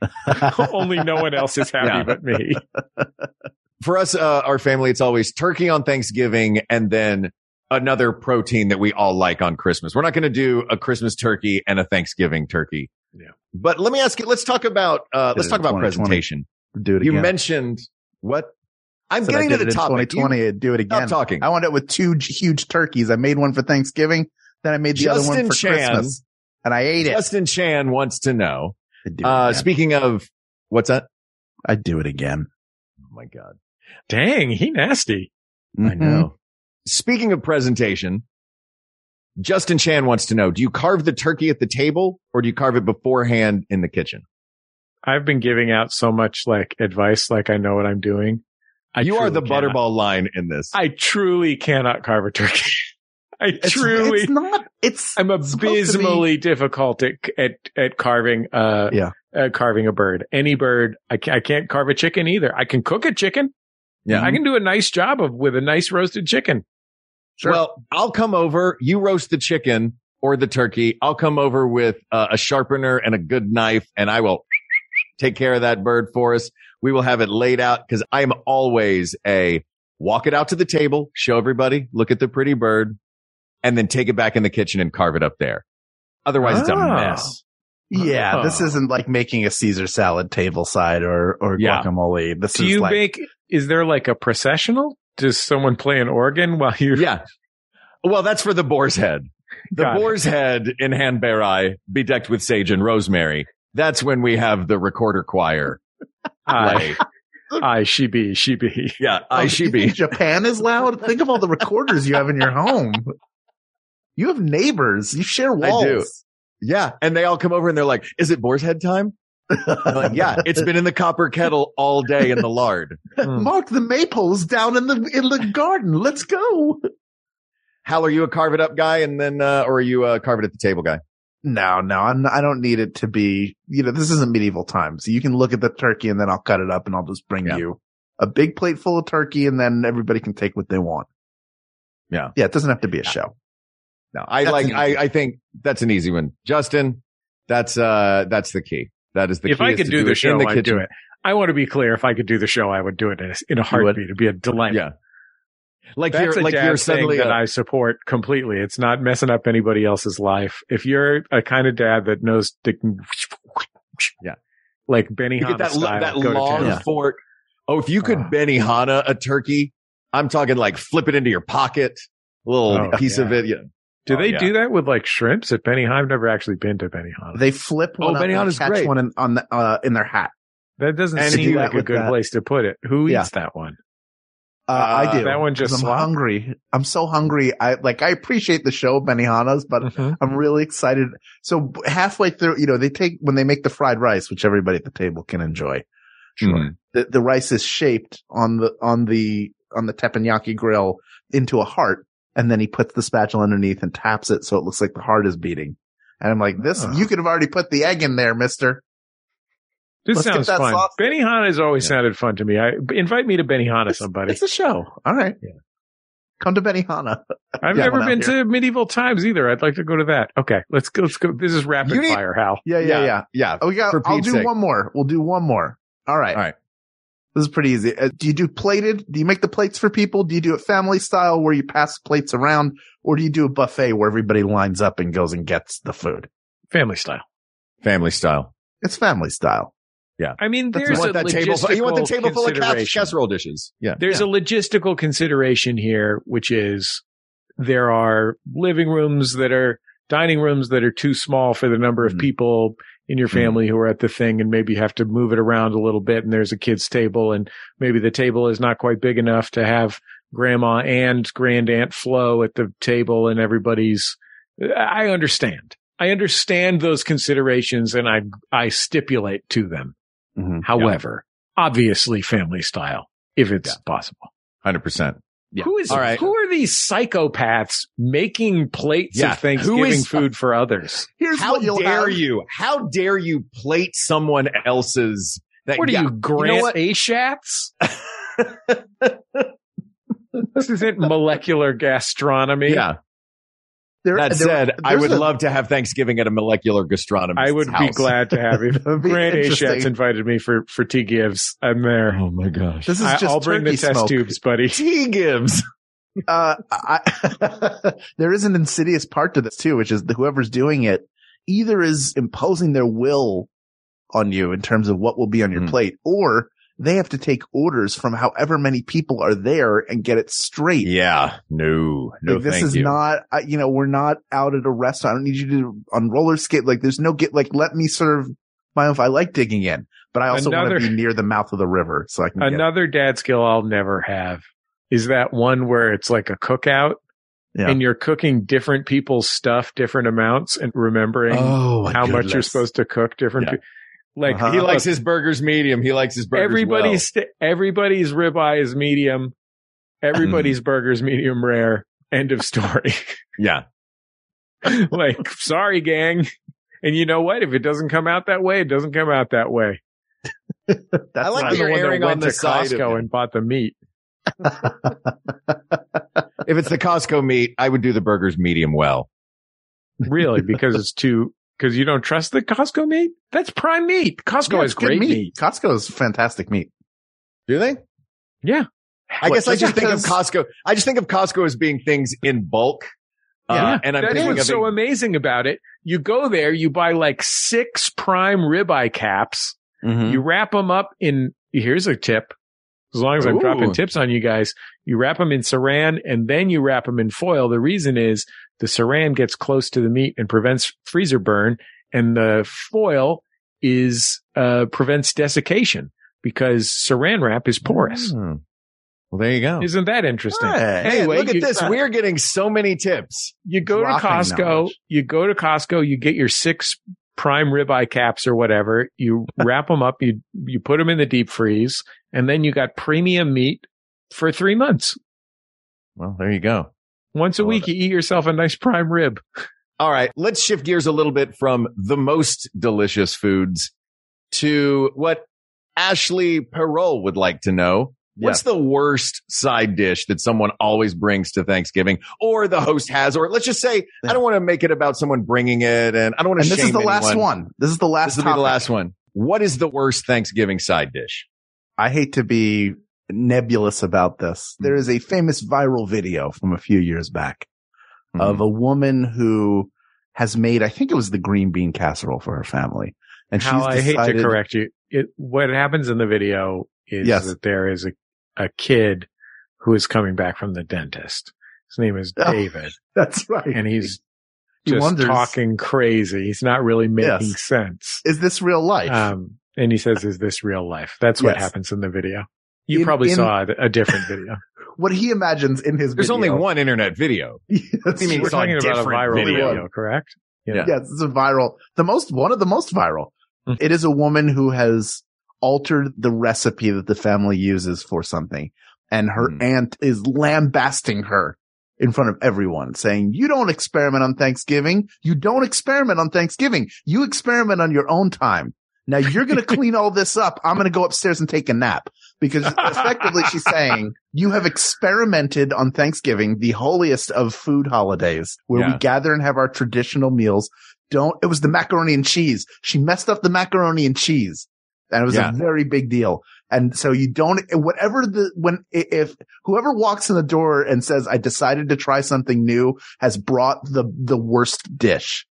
D: Only no one else is happy
C: Yeah.
D: but me.
C: For us, uh, our family, it's always turkey on Thanksgiving and then another protein that we all like on Christmas. We're not going to do a Christmas turkey and a Thanksgiving turkey.
D: Yeah.
C: But let me ask you. Let's talk about. Uh, let's talk about presentation.
B: Do it again.
C: You
B: again.
C: mentioned what? I'm
B: Said I
C: getting to the
B: in
C: topic. You-
B: 2020. I'd do it again.
C: Stop
B: again.
C: talking.
B: I wound up with two huge turkeys. I made one for Thanksgiving, then I made the other one for
C: Chan.
B: Christmas, and I ate it.
C: Justin Chan wants to know.
B: I'd do it
C: Uh, speaking of what's that?
B: I'd do it again.
C: Oh my god.
D: Dang, he nasty.
C: I
B: Mhm.
C: know. Speaking of presentation, Justin Chan wants to know, do you carve the turkey at the table or do you carve it beforehand in the kitchen?
D: I've been giving out so much like advice, like I know what I'm doing. I
C: you are the
D: cannot-
C: butterball line in this.
D: I truly cannot carve a turkey. I
B: It's,
D: truly,
B: it's not. It's.
D: I'm abysmally difficult at, at, at carving, uh,
B: Yeah.
D: uh, carving a bird. Any bird. I can't, I can't carve a chicken either. I can cook a chicken.
C: yeah.
D: I can do a nice job of with a nice roasted chicken.
B: Sure.
C: Well, I'll come over. You roast the chicken or the turkey. I'll come over with uh, a sharpener and a good knife and I will take care of that bird for us. We will have it laid out because I am always a walk it out to the table, show everybody, look at the pretty bird and then take it back in the kitchen and carve it up there. Otherwise it's a
D: Oh.
C: mess.
B: yeah, this
D: Oh.
B: isn't like making a Caesar salad table side or or
C: Yeah.
B: guacamole. This
D: Do
B: is
D: you
B: like
D: make, is there like a processional? Does someone play an organ while you're?
C: Yeah. Well, that's for the boar's head. The
D: Got it.
C: boar's head in Hanberai, bedecked with sage and rosemary. That's when we have the recorder choir
D: I. I, she be, she be.
C: yeah, I
B: Oh,
C: she be.
B: Japan is loud. Think of all the recorders you have in your home. You have neighbors. You share walls.
C: I do. Yeah. And they all come over and they're like, is it boar's head time? Like, yeah, it's been in the copper kettle all day in the lard.
D: Hmm.
B: Mark the maples down in the in the garden. Let's go.
C: Hal, are you a carve it up guy and then, uh, or are you a carve it at the table guy?
B: No, no, I'm, I don't need it to be. You know, this isn't medieval times. You can look at the turkey and then I'll cut it up and I'll just bring
C: Yeah.
B: you a big plate full of turkey and then everybody can take what they want.
C: Yeah.
B: Yeah, it doesn't have to be a show.
C: No, I
B: That's
C: like, I, I think that's an easy one. Justin, that's, uh, that's the key. That is the
D: if
C: key.
D: If
C: I
D: could
C: to
D: do the show,
C: the
D: I'd
C: kitchen.
D: do it. I want to be clear. If I could do the show, I would do it in a, in a heartbeat. It'd be a delight.
C: Yeah. Like
D: That's
C: you're,
D: a
C: like
D: dad
C: you're
D: thing
C: suddenly,
D: that
C: a-
D: I support completely. It's not messing up anybody else's life. If you're a kind of dad that knows to,
C: Yeah.
D: like Benny
C: you get that,
D: style,
C: that
D: go to
C: long
D: town.
C: fork. Oh, if you could
D: Benny
C: Benihana a turkey, I'm talking like flip it into your pocket, a little
D: Oh,
C: piece
D: yeah.
C: of it. Yeah.
D: Do
C: Oh,
D: they
C: yeah.
D: do that with like shrimps at Benny? I've never actually been to Benihana.
B: They flip one
C: Oh,
B: up and
C: Benihana's
B: catch
C: great.
B: one in, on the, uh, in their hat.
D: That doesn't
C: And
D: seem like a good
B: that-
D: place to put it. Who
B: Yeah.
D: eats that one?
B: Uh,
C: Uh,
B: I do.
D: that one just.
B: I'm
D: slop?
B: hungry. I'm so hungry. I like, I appreciate the show, Benihana's, but
D: Mhm.
B: I'm really excited. So halfway through, you know, they take, when they make the fried rice, which everybody at the table can enjoy,
C: Mhm.
B: the, the rice is shaped on the, on the, on the teppanyaki grill into a heart. And then he puts the spatula underneath and taps it so it looks like the heart is beating. And I'm like, this,
D: Oh.
B: you could have already put the egg in there, mister.
D: This
B: Let's
D: sounds fun.
B: sauce.
D: Benihana has always
C: Yeah.
D: sounded fun to me. I invite me to Benihana, somebody.
B: It's a show. All right.
D: Yeah.
B: Come to Benihana.
D: I've
B: Yeah,
D: never been to medieval times either. I'd like to go to that. Okay, let's go. Let's go. This is rapid
C: need-
D: fire, Hal.
B: Yeah, yeah, yeah.
C: Yeah.
B: Oh, we got, I'll do
C: sake.
B: one more. We'll do one more. All right.
C: All right.
B: This is pretty easy. Uh, do you do plated? Do you make the plates for people? Do you do it family style where you pass plates around? Or do you do a buffet where everybody lines up and goes and gets the food?
D: Family style.
C: Family style.
B: It's family style. Yeah.
D: I mean,
B: That's-
C: You
D: there's
C: want
D: a
C: that table, full- you want the table full of cas-
D: consideration.
C: casserole dishes. Yeah.
D: There's a logistical consideration here, which is there are living rooms that are dining rooms that are too small for the number of
B: Mhm.
D: people in your
C: Mhm.
D: family who are at the thing and maybe have to move it around a little bit. And there's a kid's table and maybe the table is not quite big enough to have grandma and grand aunt Flo at the table and everybody's, I understand. I understand those considerations and I, I stipulate to them.
B: Mm-hmm.
D: However, obviously family style if it's
C: Yeah.
D: possible.
C: Hundred percent. Yeah.
D: Who is
C: All right.
D: who are these psychopaths making plates
C: Yeah.
D: of Thanksgiving
C: Who is- uh,
D: food for others?
B: Here's
C: How
B: what you'll
C: dare
B: have.
C: you? How dare you plate someone else's? That,
D: What are
C: yeah,
D: you, Grant
C: know what?
D: This isn't molecular gastronomy.
C: Yeah.
B: There-
C: That
B: there-
C: said, I would
B: a-
C: love to have Thanksgiving at a molecular gastronomist.
D: I would be glad to have you.
B: That would be
D: Grant
B: interesting.
D: Achatz invited me for for T Gibbs. I'm there.
C: Oh my gosh.
B: This is
D: I,
B: just
D: I'll bring the
B: turkey
D: test
B: smoke.
D: tubes, buddy.
C: T Gibbs.
B: Uh, I, there is an insidious part to this too, which is that whoever's doing it either is imposing their will on you in terms of what will be on your
C: Hmm.
B: plate, or they have to take orders from however many people are there and get it straight.
C: Yeah. No. No.
B: like, this
C: thank
B: is
C: you.
B: not, uh, you know, we're not out at a restaurant. I don't need you to on roller skate. Like there's no get, like, let me serve my own. I like digging in, but I also want to be near the mouth of the river so I can get
D: Another dad skill I'll never have is that one where it's like a cookout
B: Yeah.
D: and you're cooking different people's stuff, different amounts and remembering
C: Oh, my
D: how much you're supposed to cook different.
C: Yeah.
D: pe- like
B: Uh-huh.
C: He likes his burgers medium. He likes his burgers
D: everybody's st- everybody's ribeye is medium. Everybody's burger's medium rare. End of story.
C: Yeah.
D: like, sorry, gang. And you know what? If it doesn't come out that way, it doesn't come out that way.
B: That's
C: I like
B: right.
C: that you're
D: the one
C: erring
D: that
C: on
D: went
C: the
D: to Costco and bought the meat.
C: If it's the Costco meat, I would do the burgers medium well.
D: Really, because it's too, because you don't trust the Costco meat? That's prime meat. Costco
B: Yeah,
D: has great meat.
B: Costco is fantastic meat.
C: Do they?
D: Yeah.
C: I
B: What,
C: guess I
B: just
C: just think of Costco. I just think of Costco as being things in bulk. Uh,
D: Yeah.
C: and I'm
D: That's
C: thinking
D: what's
C: of
D: so
C: a-
D: amazing about it. You go there, you buy like six prime ribeye caps.
C: Mm-hmm.
D: You wrap them up in, here's a tip. As long as I'm
C: Ooh.
D: dropping tips on you guys, you wrap them in saran and then you wrap them in foil. The reason is the saran gets close to the meat and prevents freezer burn and the foil is, uh, prevents desiccation because saran wrap is porous.
C: Hmm. Well, there you go.
D: Isn't that interesting?
B: Hey,
C: Hey,
D: Anyway,
C: look at
D: you-
C: this. We're getting so many tips.
D: You go to Costco,
B: knowledge.
D: you go to Costco, you get your six prime ribeye caps or whatever. You wrap them up, you, you put them in the deep freeze and then you got premium meat for three months.
C: Well, there you go.
D: Once a
C: love
D: week, you eat yourself a nice prime rib.
C: All right. Let's shift gears a little bit from the most delicious foods to what Ashley Perot would like to know. What's the worst side dish that someone always brings to Thanksgiving or the host has? Or let's just say, I don't want to make it about someone bringing it and I don't want
B: And
C: to
B: this is the last one. This is the last
C: This will be the last one. What is the worst Thanksgiving side dish?
B: I hate to be nebulous about this.
C: Hmm.
B: There is a famous viral video from a few years back of a woman who has made, I think it was the green bean casserole for her family. And
D: How
B: she's
D: I hate to correct you. It, what happens in the video is
B: Yes.
D: that there is a, a kid who is coming back from the dentist. His name is
B: Oh,
D: David
B: That's right.
D: and he's
B: He
D: just
B: wonders-
D: talking crazy. He's not really making
B: Yes.
D: sense.
B: Is this real life?
D: Um, and he says, is this real life? That's what
B: Yes.
D: happens in the video. You
B: In-
D: probably
B: in-
D: saw a, a different video.
B: what he imagines in his
C: There's
B: video.
C: only one internet video.
B: Yes,
C: You mean
D: We're
C: it's on
D: talking about a viral
C: video.
D: video, correct?
C: Yeah.
B: Yes, it's a viral, the most, one of the most viral.
D: Mhm.
B: It is a woman who has altered the recipe that the family uses for something. And her
C: Mhm.
B: aunt is lambasting her in front of everyone saying, you don't experiment on Thanksgiving. You don't experiment on Thanksgiving. You experiment on your own time. Now you're going to clean all this up. I'm going to go upstairs and take a nap because effectively she's saying you have experimented on Thanksgiving, the holiest of food holidays where
C: Yeah.
B: we gather and have our traditional meals. Don't, it was the macaroni and cheese. She messed up the macaroni and cheese and it was
C: Yeah.
B: a very big deal. And so you don't, whatever the, when, if whoever walks in the door and says, I decided to try something new has brought the, the worst dish.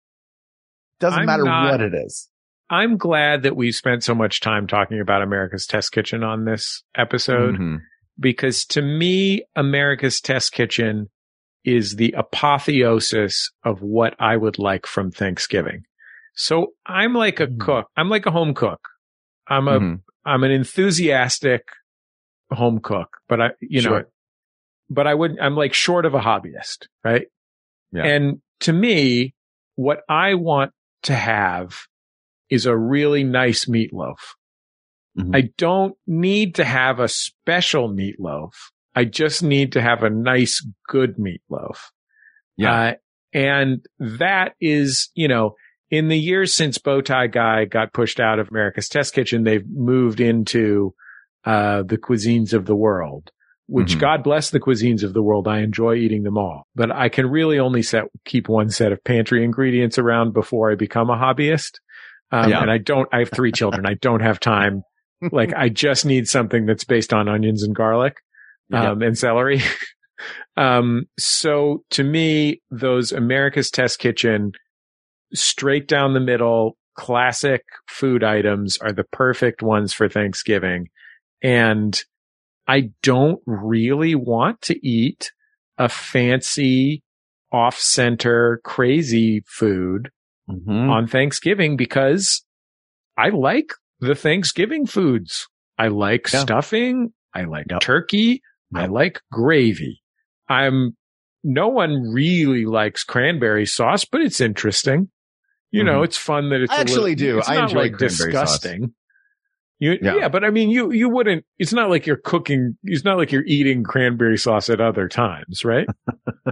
B: Doesn't
D: I'm
B: matter
D: not-
B: what it is.
D: I'm glad that we spent so much time talking about America's Test Kitchen on this episode
C: Mhm.
D: because to me, America's Test Kitchen is the apotheosis of what I would like from Thanksgiving. So I'm like a
B: Mm.
D: cook. I'm like a home cook. I'm a, am an enthusiastic home cook, but I, you know, but I wouldn't, I'm like short of a hobbyist, right?
C: Yeah.
D: And to me, what I want to have is a really nice meatloaf.
B: Mhm.
D: I don't need to have a special meatloaf. I just need to have a nice, good meatloaf.
C: Yeah.
D: Uh, and that is, you know, in the years since Bowtie Guy got pushed out of America's Test Kitchen, they've moved into, uh, the cuisines of the world, which
C: Mhm.
D: God bless the cuisines of the world. I enjoy eating them all, but I can really only set, keep one set of pantry ingredients around before I become a hobbyist. Um,
C: Yeah.
D: and I don't, I have three children. I don't have time. Like I just need something that's based on onions and garlic, um, and celery. um, so to me, those America's Test Kitchen straight down the middle classic food items are the perfect ones for Thanksgiving. And I don't really want to eat a fancy off center crazy food
B: Mhm.
D: on Thanksgiving because I like the Thanksgiving foods. I like
C: Yeah.
D: stuffing. I like
B: Yep.
D: turkey. I like gravy. I'm, no one really likes cranberry sauce, but it's interesting. You know,
C: Mhm.
D: it's fun that it's
C: I actually
D: little-
C: do. I enjoy
D: like
C: cranberry sauce.
D: Disgusting. You,
C: Yeah.
D: yeah. but I mean, you, you wouldn't, it's not like you're cooking, it's not like you're eating cranberry sauce at other times, right?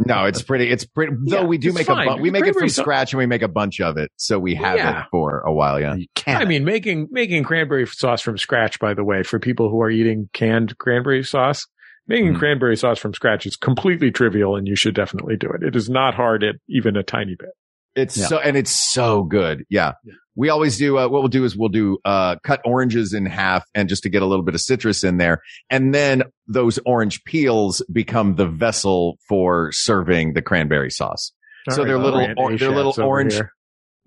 C: No, it's pretty. It's pretty.
D: Yeah,
C: though we do make
D: fine.
C: a bu- we make it from
D: Cranberry
C: scratch and we make a bunch of it, so we have
D: Yeah.
C: it for a while. Yeah.
B: You can't.
D: I mean, making making cranberry sauce from scratch, by the way, for people who are eating canned cranberry sauce, making
C: Mm.
D: cranberry sauce from scratch is completely trivial, and you should definitely do it. It is not hard at even a tiny bit.
C: It's
B: Yeah.
C: so and it's so good. Yeah. We always do uh, what we'll do is we'll do uh cut oranges in half and just to get a little bit of citrus in there. And then those orange peels become the vessel for serving the cranberry sauce. So they're little or- they're little orange
D: here.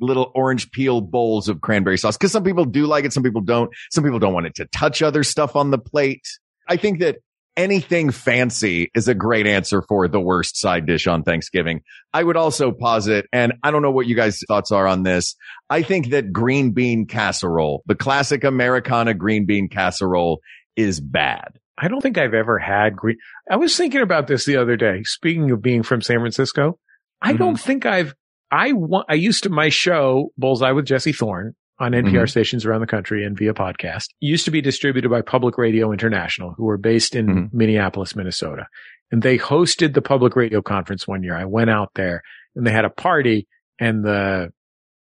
C: little orange peel bowls of cranberry sauce because some people do like it, some people don't. Some people don't want it to touch other stuff on the plate. I think that anything fancy is a great answer for the worst side dish on Thanksgiving. I would also posit, and I don't know what you guys' thoughts are on this. I think that green bean casserole, the classic Americana green bean casserole is bad.
D: I don't think I've ever had green. I was thinking about this the other day. Speaking of being from San Francisco, I
C: Mm-hmm.
D: don't think I've. I want. I used to my show Bullseye with Jesse Thorn on NPR
C: Mhm.
D: stations around the country and via podcast. Used to be distributed by Public Radio International, who were based in
C: Mhm.
D: Minneapolis, Minnesota, and they hosted the Public Radio Conference one year. I went out there and they had a party, and the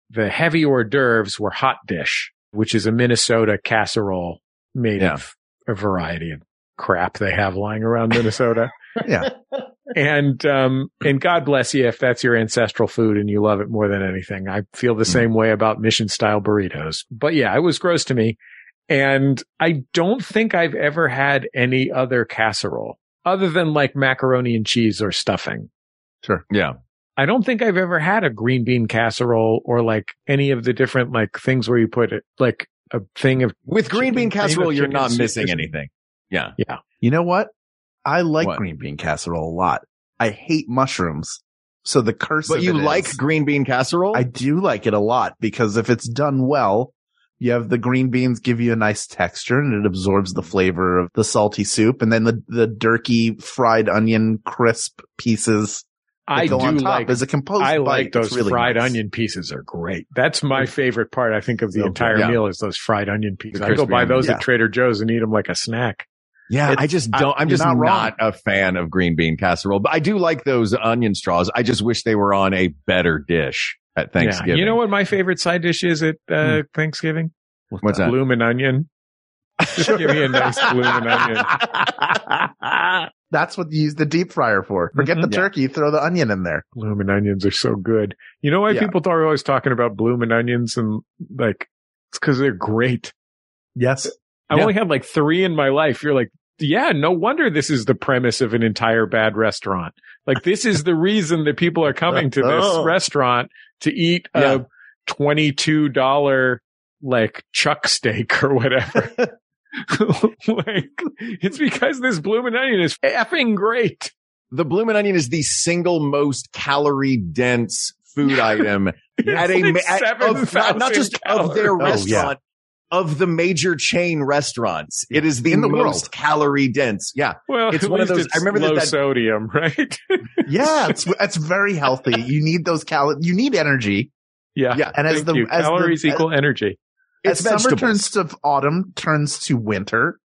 D: the heavy hors d'oeuvres were hot dish, which is a Minnesota casserole made
C: Yeah.
D: of a variety of crap they have lying around Minnesota.
B: Yeah.
D: And, um, and God bless you if that's your ancestral food and you love it more than anything. I feel the
C: Mm.
D: same way about mission style burritos. But yeah, it was gross to me. And I don't think I've ever had any other casserole other than like macaroni and cheese or stuffing. Sure.
C: Yeah.
D: I don't think I've ever had a green bean casserole or like any of the different like things where you put it like a thing of
C: With green bean
D: Chicken, thing
C: casserole, you're not missing
D: is-
C: anything. Yeah.
B: You know what? I like
C: What?
B: green bean casserole a lot. I hate mushrooms. So the curse
C: But you like
B: is-
C: green bean casserole?
B: I do like it a lot because if it's done well, you have the green beans give you a nice texture and it absorbs the flavor of the salty soup. And then the, the jerky fried onion crisp pieces
D: I
B: go
D: do
B: on top
D: like
B: as a composed
D: I like those
B: really
D: fried
B: nice.
D: onion pieces are great. That's my mm. favorite part. I think of the entire.
C: Yeah.
D: meal is those fried onion pieces. I go buy those
B: Yeah.
D: at Trader Joe's and eat them like a snack.
C: Yeah,
B: It's-
C: I just don't. I'm just
B: not
C: not, a fan of green bean casserole, but I do like those onion straws. I just wish they were on a better dish at Thanksgiving.
D: Yeah. You know what my favorite side dish is at uh, Thanksgiving?
C: What's that?
D: Bloomin' onion. Just give me a nice bloomin' onion.
B: That's what you use the deep fryer for. Forget
D: Mhm.
B: the
C: Yeah.
B: turkey, throw the onion in there.
D: Bloomin' onions are so good. You know why
B: Yeah.
D: people are always talking about bloomin' onions and like it's because they're great.
B: Yes.
D: I
C: Yeah.
D: only had like three in my life. You're like, yeah, no wonder this is the premise of an entire bad restaurant. Like this is the reason that people are coming to this
B: Oh.
D: restaurant to eat
C: Yeah.
D: a $22 like chuck steak or whatever. like it's because this bloomin' onion is effing great.
C: the bloomin' onion is the single most calorie dense food item at a at- of, not, not
D: 7,000
C: just of their
D: restaurant,
B: Oh, yeah.
C: Of the major chain restaurants, it is the,
B: the
C: most
B: world.
C: calorie dense. Yeah,
D: Well,
C: It's
D: at
C: one of those- I remember
D: low
C: that-
D: sodium, right?
B: Yeah. It's, it's very healthy. You need those cal, you need energy.
D: yeah.
C: Yeah.
B: And as the,
D: you.
B: as
D: calories
B: the,
D: equal energy.
C: it's
B: as summer
C: vegetables.
B: turns to autumn, turns to winter.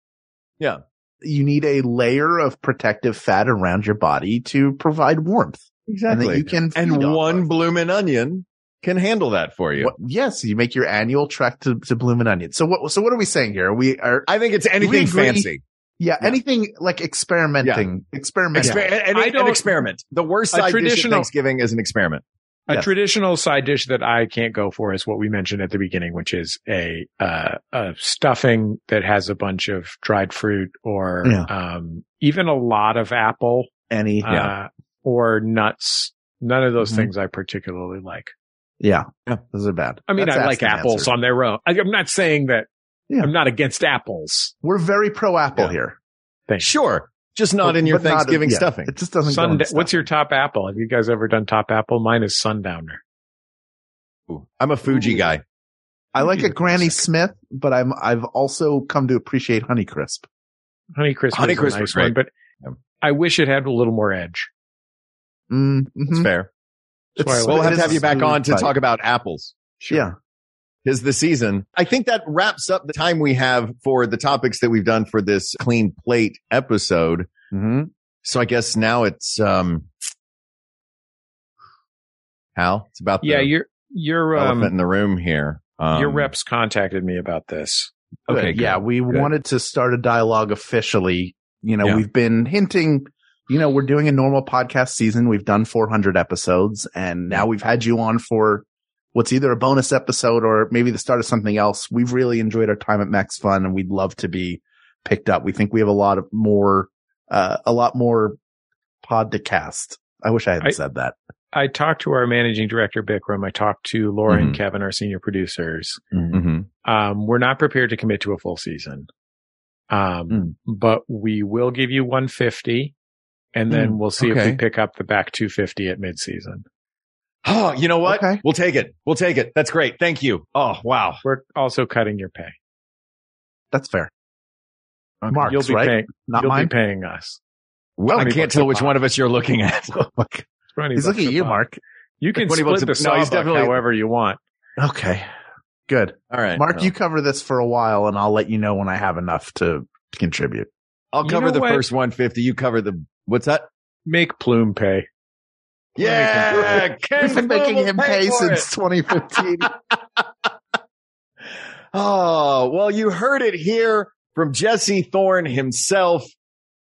C: Yeah.
B: you need a layer of protective fat around your body to provide warmth. Exactly. And that you can
C: and one blooming onion can handle that for you.
B: What- yes, you make your annual trek to, to Bloomin' Onion. So what, so what are we saying here? We are,
C: I think it's anything fancy.
B: yeah, anything like experimenting, experimenting.
C: Exper- an,
D: I
C: an
D: don't-
C: experiment. The worst
D: A
C: side dish at
D: traditional-
C: Thanksgiving is an experiment.
D: A
B: Yes.
D: traditional side dish that I can't go for is what we mentioned at the beginning, which is a uh, a stuffing that has a bunch of dried fruit or
B: Yeah.
D: um, even a lot of apple
B: Any,
D: uh, or nuts. None of those
B: Mhm.
D: things I particularly like.
B: Yeah,
C: Yeah.
B: those are bad.
D: I mean,
B: That's
D: I like apples
B: answer.
D: on their own. I, I'm not saying that
B: Yeah.
D: I'm not against apples.
B: We're very pro Apple
C: Yeah.
B: here.
D: Thanks.
C: Sure. Just not in your
B: But not-
C: Thanksgiving
B: yeah,
C: stuffing.
B: It just doesn't. go
D: Sun- what's
B: stuff.
D: your top apple? Have you guys ever done top apple? Mine is Sundowner.
C: Ooh, I'm a Fuji guy.
B: I like a Granny
D: classic.
B: Smith, but I'm I've also come to appreciate Honeycrisp.
D: Honeycrisp
C: Honeycrisp
D: is a
C: is
D: nice
C: great.
D: one, but I wish it had a little more edge.
B: Mm,
C: It's
B: mhm.
C: fair.
D: That's why I
B: It's-
D: like
C: We'll have to have you back on to
B: bite.
C: talk about apples.
B: Yeah,
C: Is the season. I think that wraps up the time we have for the topics that we've done for this clean plate episode.
B: hmm
C: So I guess now it's, um, Hal, it's about the
D: Yeah, your your
C: elephant
D: um,
C: in the room here. Um,
D: your reps contacted me about this.
C: Okay.
B: Good. Yeah, we
C: Good.
B: wanted to start a dialogue officially. You know,
C: Yeah.
B: we've been hinting, you know, we're doing a normal podcast season. We've done 400 episodes and now we've had you on for what's either a bonus episode or maybe the start of something else. We've really enjoyed our time at Max Fun and we'd love to be picked up. We think we have a lot of more, uh, a lot more pod to cast. I wish I hadn't
D: I-
B: said that.
D: I talked to our managing director, Bikram. I talked to Laura and
C: Mhm.
D: Kevin, our senior producers.
C: Mhm.
D: Um, we're not prepared to commit to a full season. Um,
C: Mm.
D: but we will give you 150 and then
C: Mm,
D: we'll see if we pick up the back 250 at midseason.
C: Oh, you know what?
B: Okay.
C: We'll take it. We'll take it. That's great. Thank you. Oh, wow.
D: We're also cutting your pay.
B: That's fair.
C: Okay.
B: Mark's
D: you'll be
B: right?
D: paying,
B: Not
D: you'll
B: mine.
D: be paying us.
C: Well, I can't tell which
D: pop.
C: one of us you're looking at.
D: 20
B: He's
D: bucks
B: looking
D: a
B: at you,
D: pop.
B: Mark.
D: You can
C: 20
D: split
C: bucks a-
D: the
C: no, he's definitely-
D: however you want.
B: Okay. Good.
C: All right.
B: Mark,
C: Well,
B: you cover this for a while and I'll let you know when I have enough to contribute.
C: I'll
D: You
C: cover
D: know
C: the
D: what?
C: first 150. You cover the, what's that?
D: Make Plume pay.
C: Yeah. Ken
B: We've been making him
C: pay
B: pay
C: for
B: since 2015.
C: Oh, well, you heard it here from Jesse Thorn himself.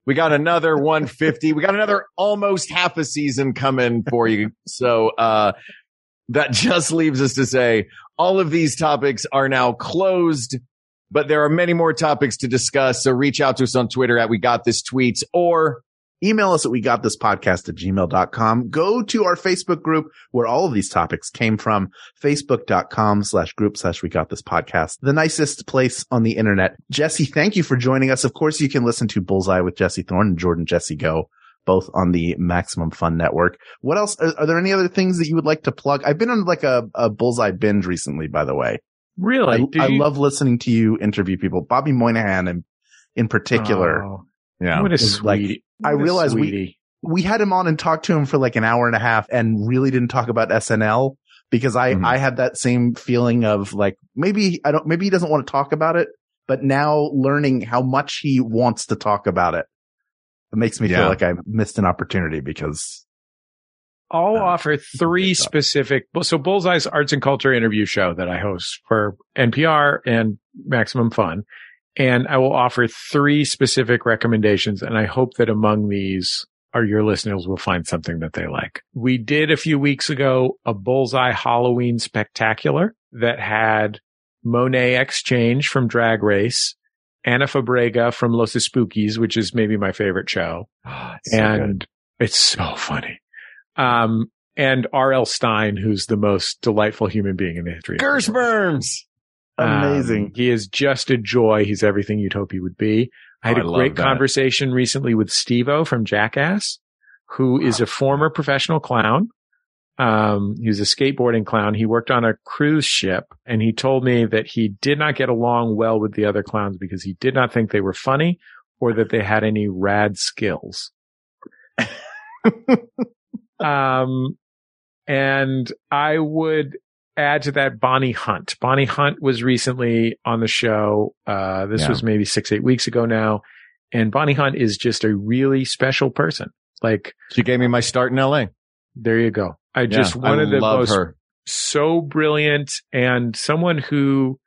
C: We got another 150. We got another almost half a season coming for you. So, uh, that just leaves us to say all of these topics are now closed, but there are many more topics to discuss. So reach out to us on Twitter at We Got This Tweets or
B: Email us at we got this podcast at gmail.com. Go to our Facebook group where all of these topics came from. Facebook.com slash group slash we got this podcast. The nicest place on the internet. Jesse, thank you for joining us. Of course, you can listen to Bullseye with Jesse Thorn and Jordan Jesse Go, both on the Maximum Fun Network. What else? Are, are there any other things that you would like to plug? I've been on like a, a Bullseye binge recently, by the way.
D: Really?
B: I, I
D: you-
B: love listening to you interview people. Bobby Moynihan in, in particular.
D: Oh,
C: yeah.
D: what a
B: It's like-
D: sweetie.
B: I
D: What
B: realize we-
D: sweetie.
B: we had him on and talked to him for like an hour and a half and really didn't talk about SNL because I,
C: Mhm.
B: I had that same feeling of like, maybe I don't, maybe he doesn't want to talk about it, but now learning how much he wants to talk about it, it makes me
C: Yeah.
B: feel like I missed an opportunity because
D: I'll
B: Uh,
D: offer three specific. So Bullseye's arts and culture interview show that I host for NPR and Maximum Fun. And I will offer three specific recommendations. And I hope that among these are your listeners will find something that they like. We did a few weeks ago a Bullseye Halloween spectacular that had Monét X Change from Drag Race, Ana Fabrega from Los Espookys, which is maybe my favorite show and it's so funny. Um, and R.L. Stine, who's the most delightful human being in the history. of the world.
C: Gershburns.
B: Amazing.
D: Um, he is just a joy. He's everything you'd hope he would be. I had
C: I
D: a
C: love
D: great conversation recently with Steve-O from Jackass, who is a former professional clown. Um, he was a skateboarding clown. He worked on a cruise ship and he told me that he did not get along well with the other clowns because he did not think they were funny or that they had any rad skills. um, and I would add to that Bonnie Hunt. Bonnie Hunt was recently on the show. Uh, this
C: Yeah.
D: was maybe six, eight weeks ago now. And Bonnie Hunt is just a really special person. Like
C: She gave me my start in LA.
D: there you go. I just
C: Yeah,
D: one
C: I
D: of the
C: love
D: most
C: her.
D: so brilliant and someone who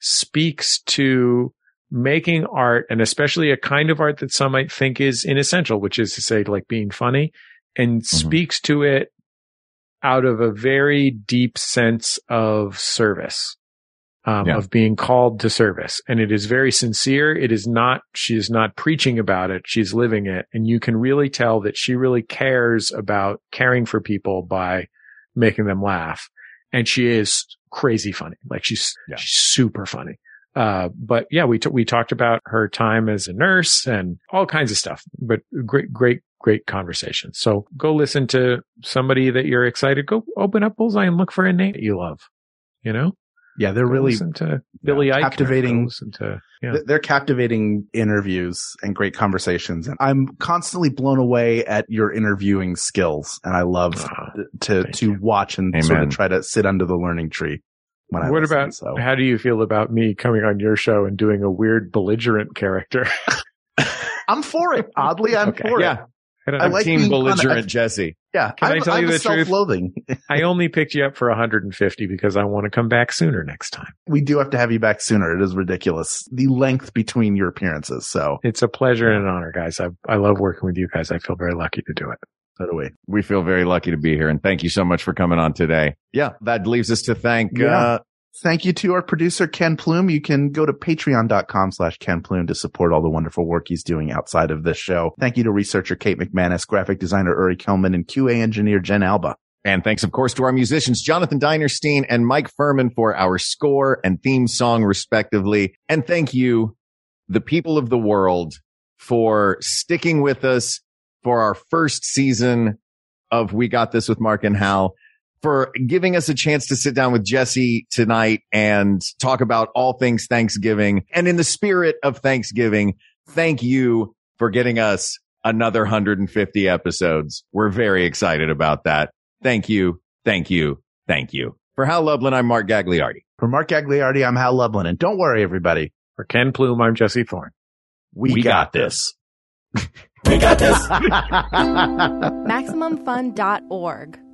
D: speaks to making art and especially a kind of art that some might think is inessential, which is to say like being funny and speaks to it out of a very deep sense of service. Um,
C: Yeah.
D: of being called to service. And it is very sincere. It is not, she is not preaching about it. She's living it. And you can really tell that she really cares about caring for people by making them laugh. And she is crazy funny. Like she's,
C: Yeah.
D: she's super funny. Uh, but yeah, we, t- we talked about her time as a nurse and all kinds of stuff, but great, great, great conversation. So go listen to somebody that you're excited. Go open up Bullseye and look for a name that you love. You know,
B: Yeah, they're
D: Go
B: really
D: listen to Billy Eichner.
B: captivating-
D: Listen to, yeah.
B: They're captivating interviews and great conversations. And I'm constantly blown away at your interviewing skills. And I love
D: Ah,
B: to, to
D: you.
B: watch and sort of try to sit under the learning tree when I
D: what
B: listen,
D: about
B: so.
D: how do you feel about me coming on your show and doing a weird belligerent character?
B: I'm for it. Oddly, I'm
D: Okay.
B: for it.
C: Yeah.
D: I, don't
B: I like
C: Team belligerent
B: I-
C: Jesse.
B: Yeah.
D: Can I
B: I'm-
D: tell
B: I'm
D: you the truth?
B: self-loathing.
D: I only picked you up for 150 because I want to come back sooner next time.
B: we do have to have you back sooner. It is ridiculous. The length between your appearances. So
D: It's a pleasure and an honor, guys. I I love working with you guys. I feel very lucky to do it.
B: so do we.
C: We feel very lucky to be here and thank you so much for coming on today. Yeah. That leaves us to thank,
B: Yeah.
C: uh,
B: Thank you to our producer, Ken Plume. You can go to patreon.com slash Ken Plume to support all the wonderful work he's doing outside of this show. Thank you to researcher Kate McManus, graphic designer Uri Kelman, and QA engineer Jen Alba.
C: And thanks, of course, to our musicians, Jonathan Dinerstein and Mike Furman for our score and theme song, respectively. And thank you, the people of the world, for sticking with us for our first season of We Got This with Mark and Hal, for giving us a chance to sit down with Jesse tonight and talk about all things Thanksgiving. And in the spirit of Thanksgiving, thank you for getting us another 150 episodes. We're very excited about that. Thank you. Thank you. Thank you. For Hal Lublin, I'm Mark Gagliardi.
B: For Mark Gagliardi, I'm Hal Lublin. And don't worry, everybody.
D: For Ken Plume, I'm Jesse Thorn.
B: We,
C: We
B: got,
C: got
B: this.
A: We got this.
H: MaximumFun.org.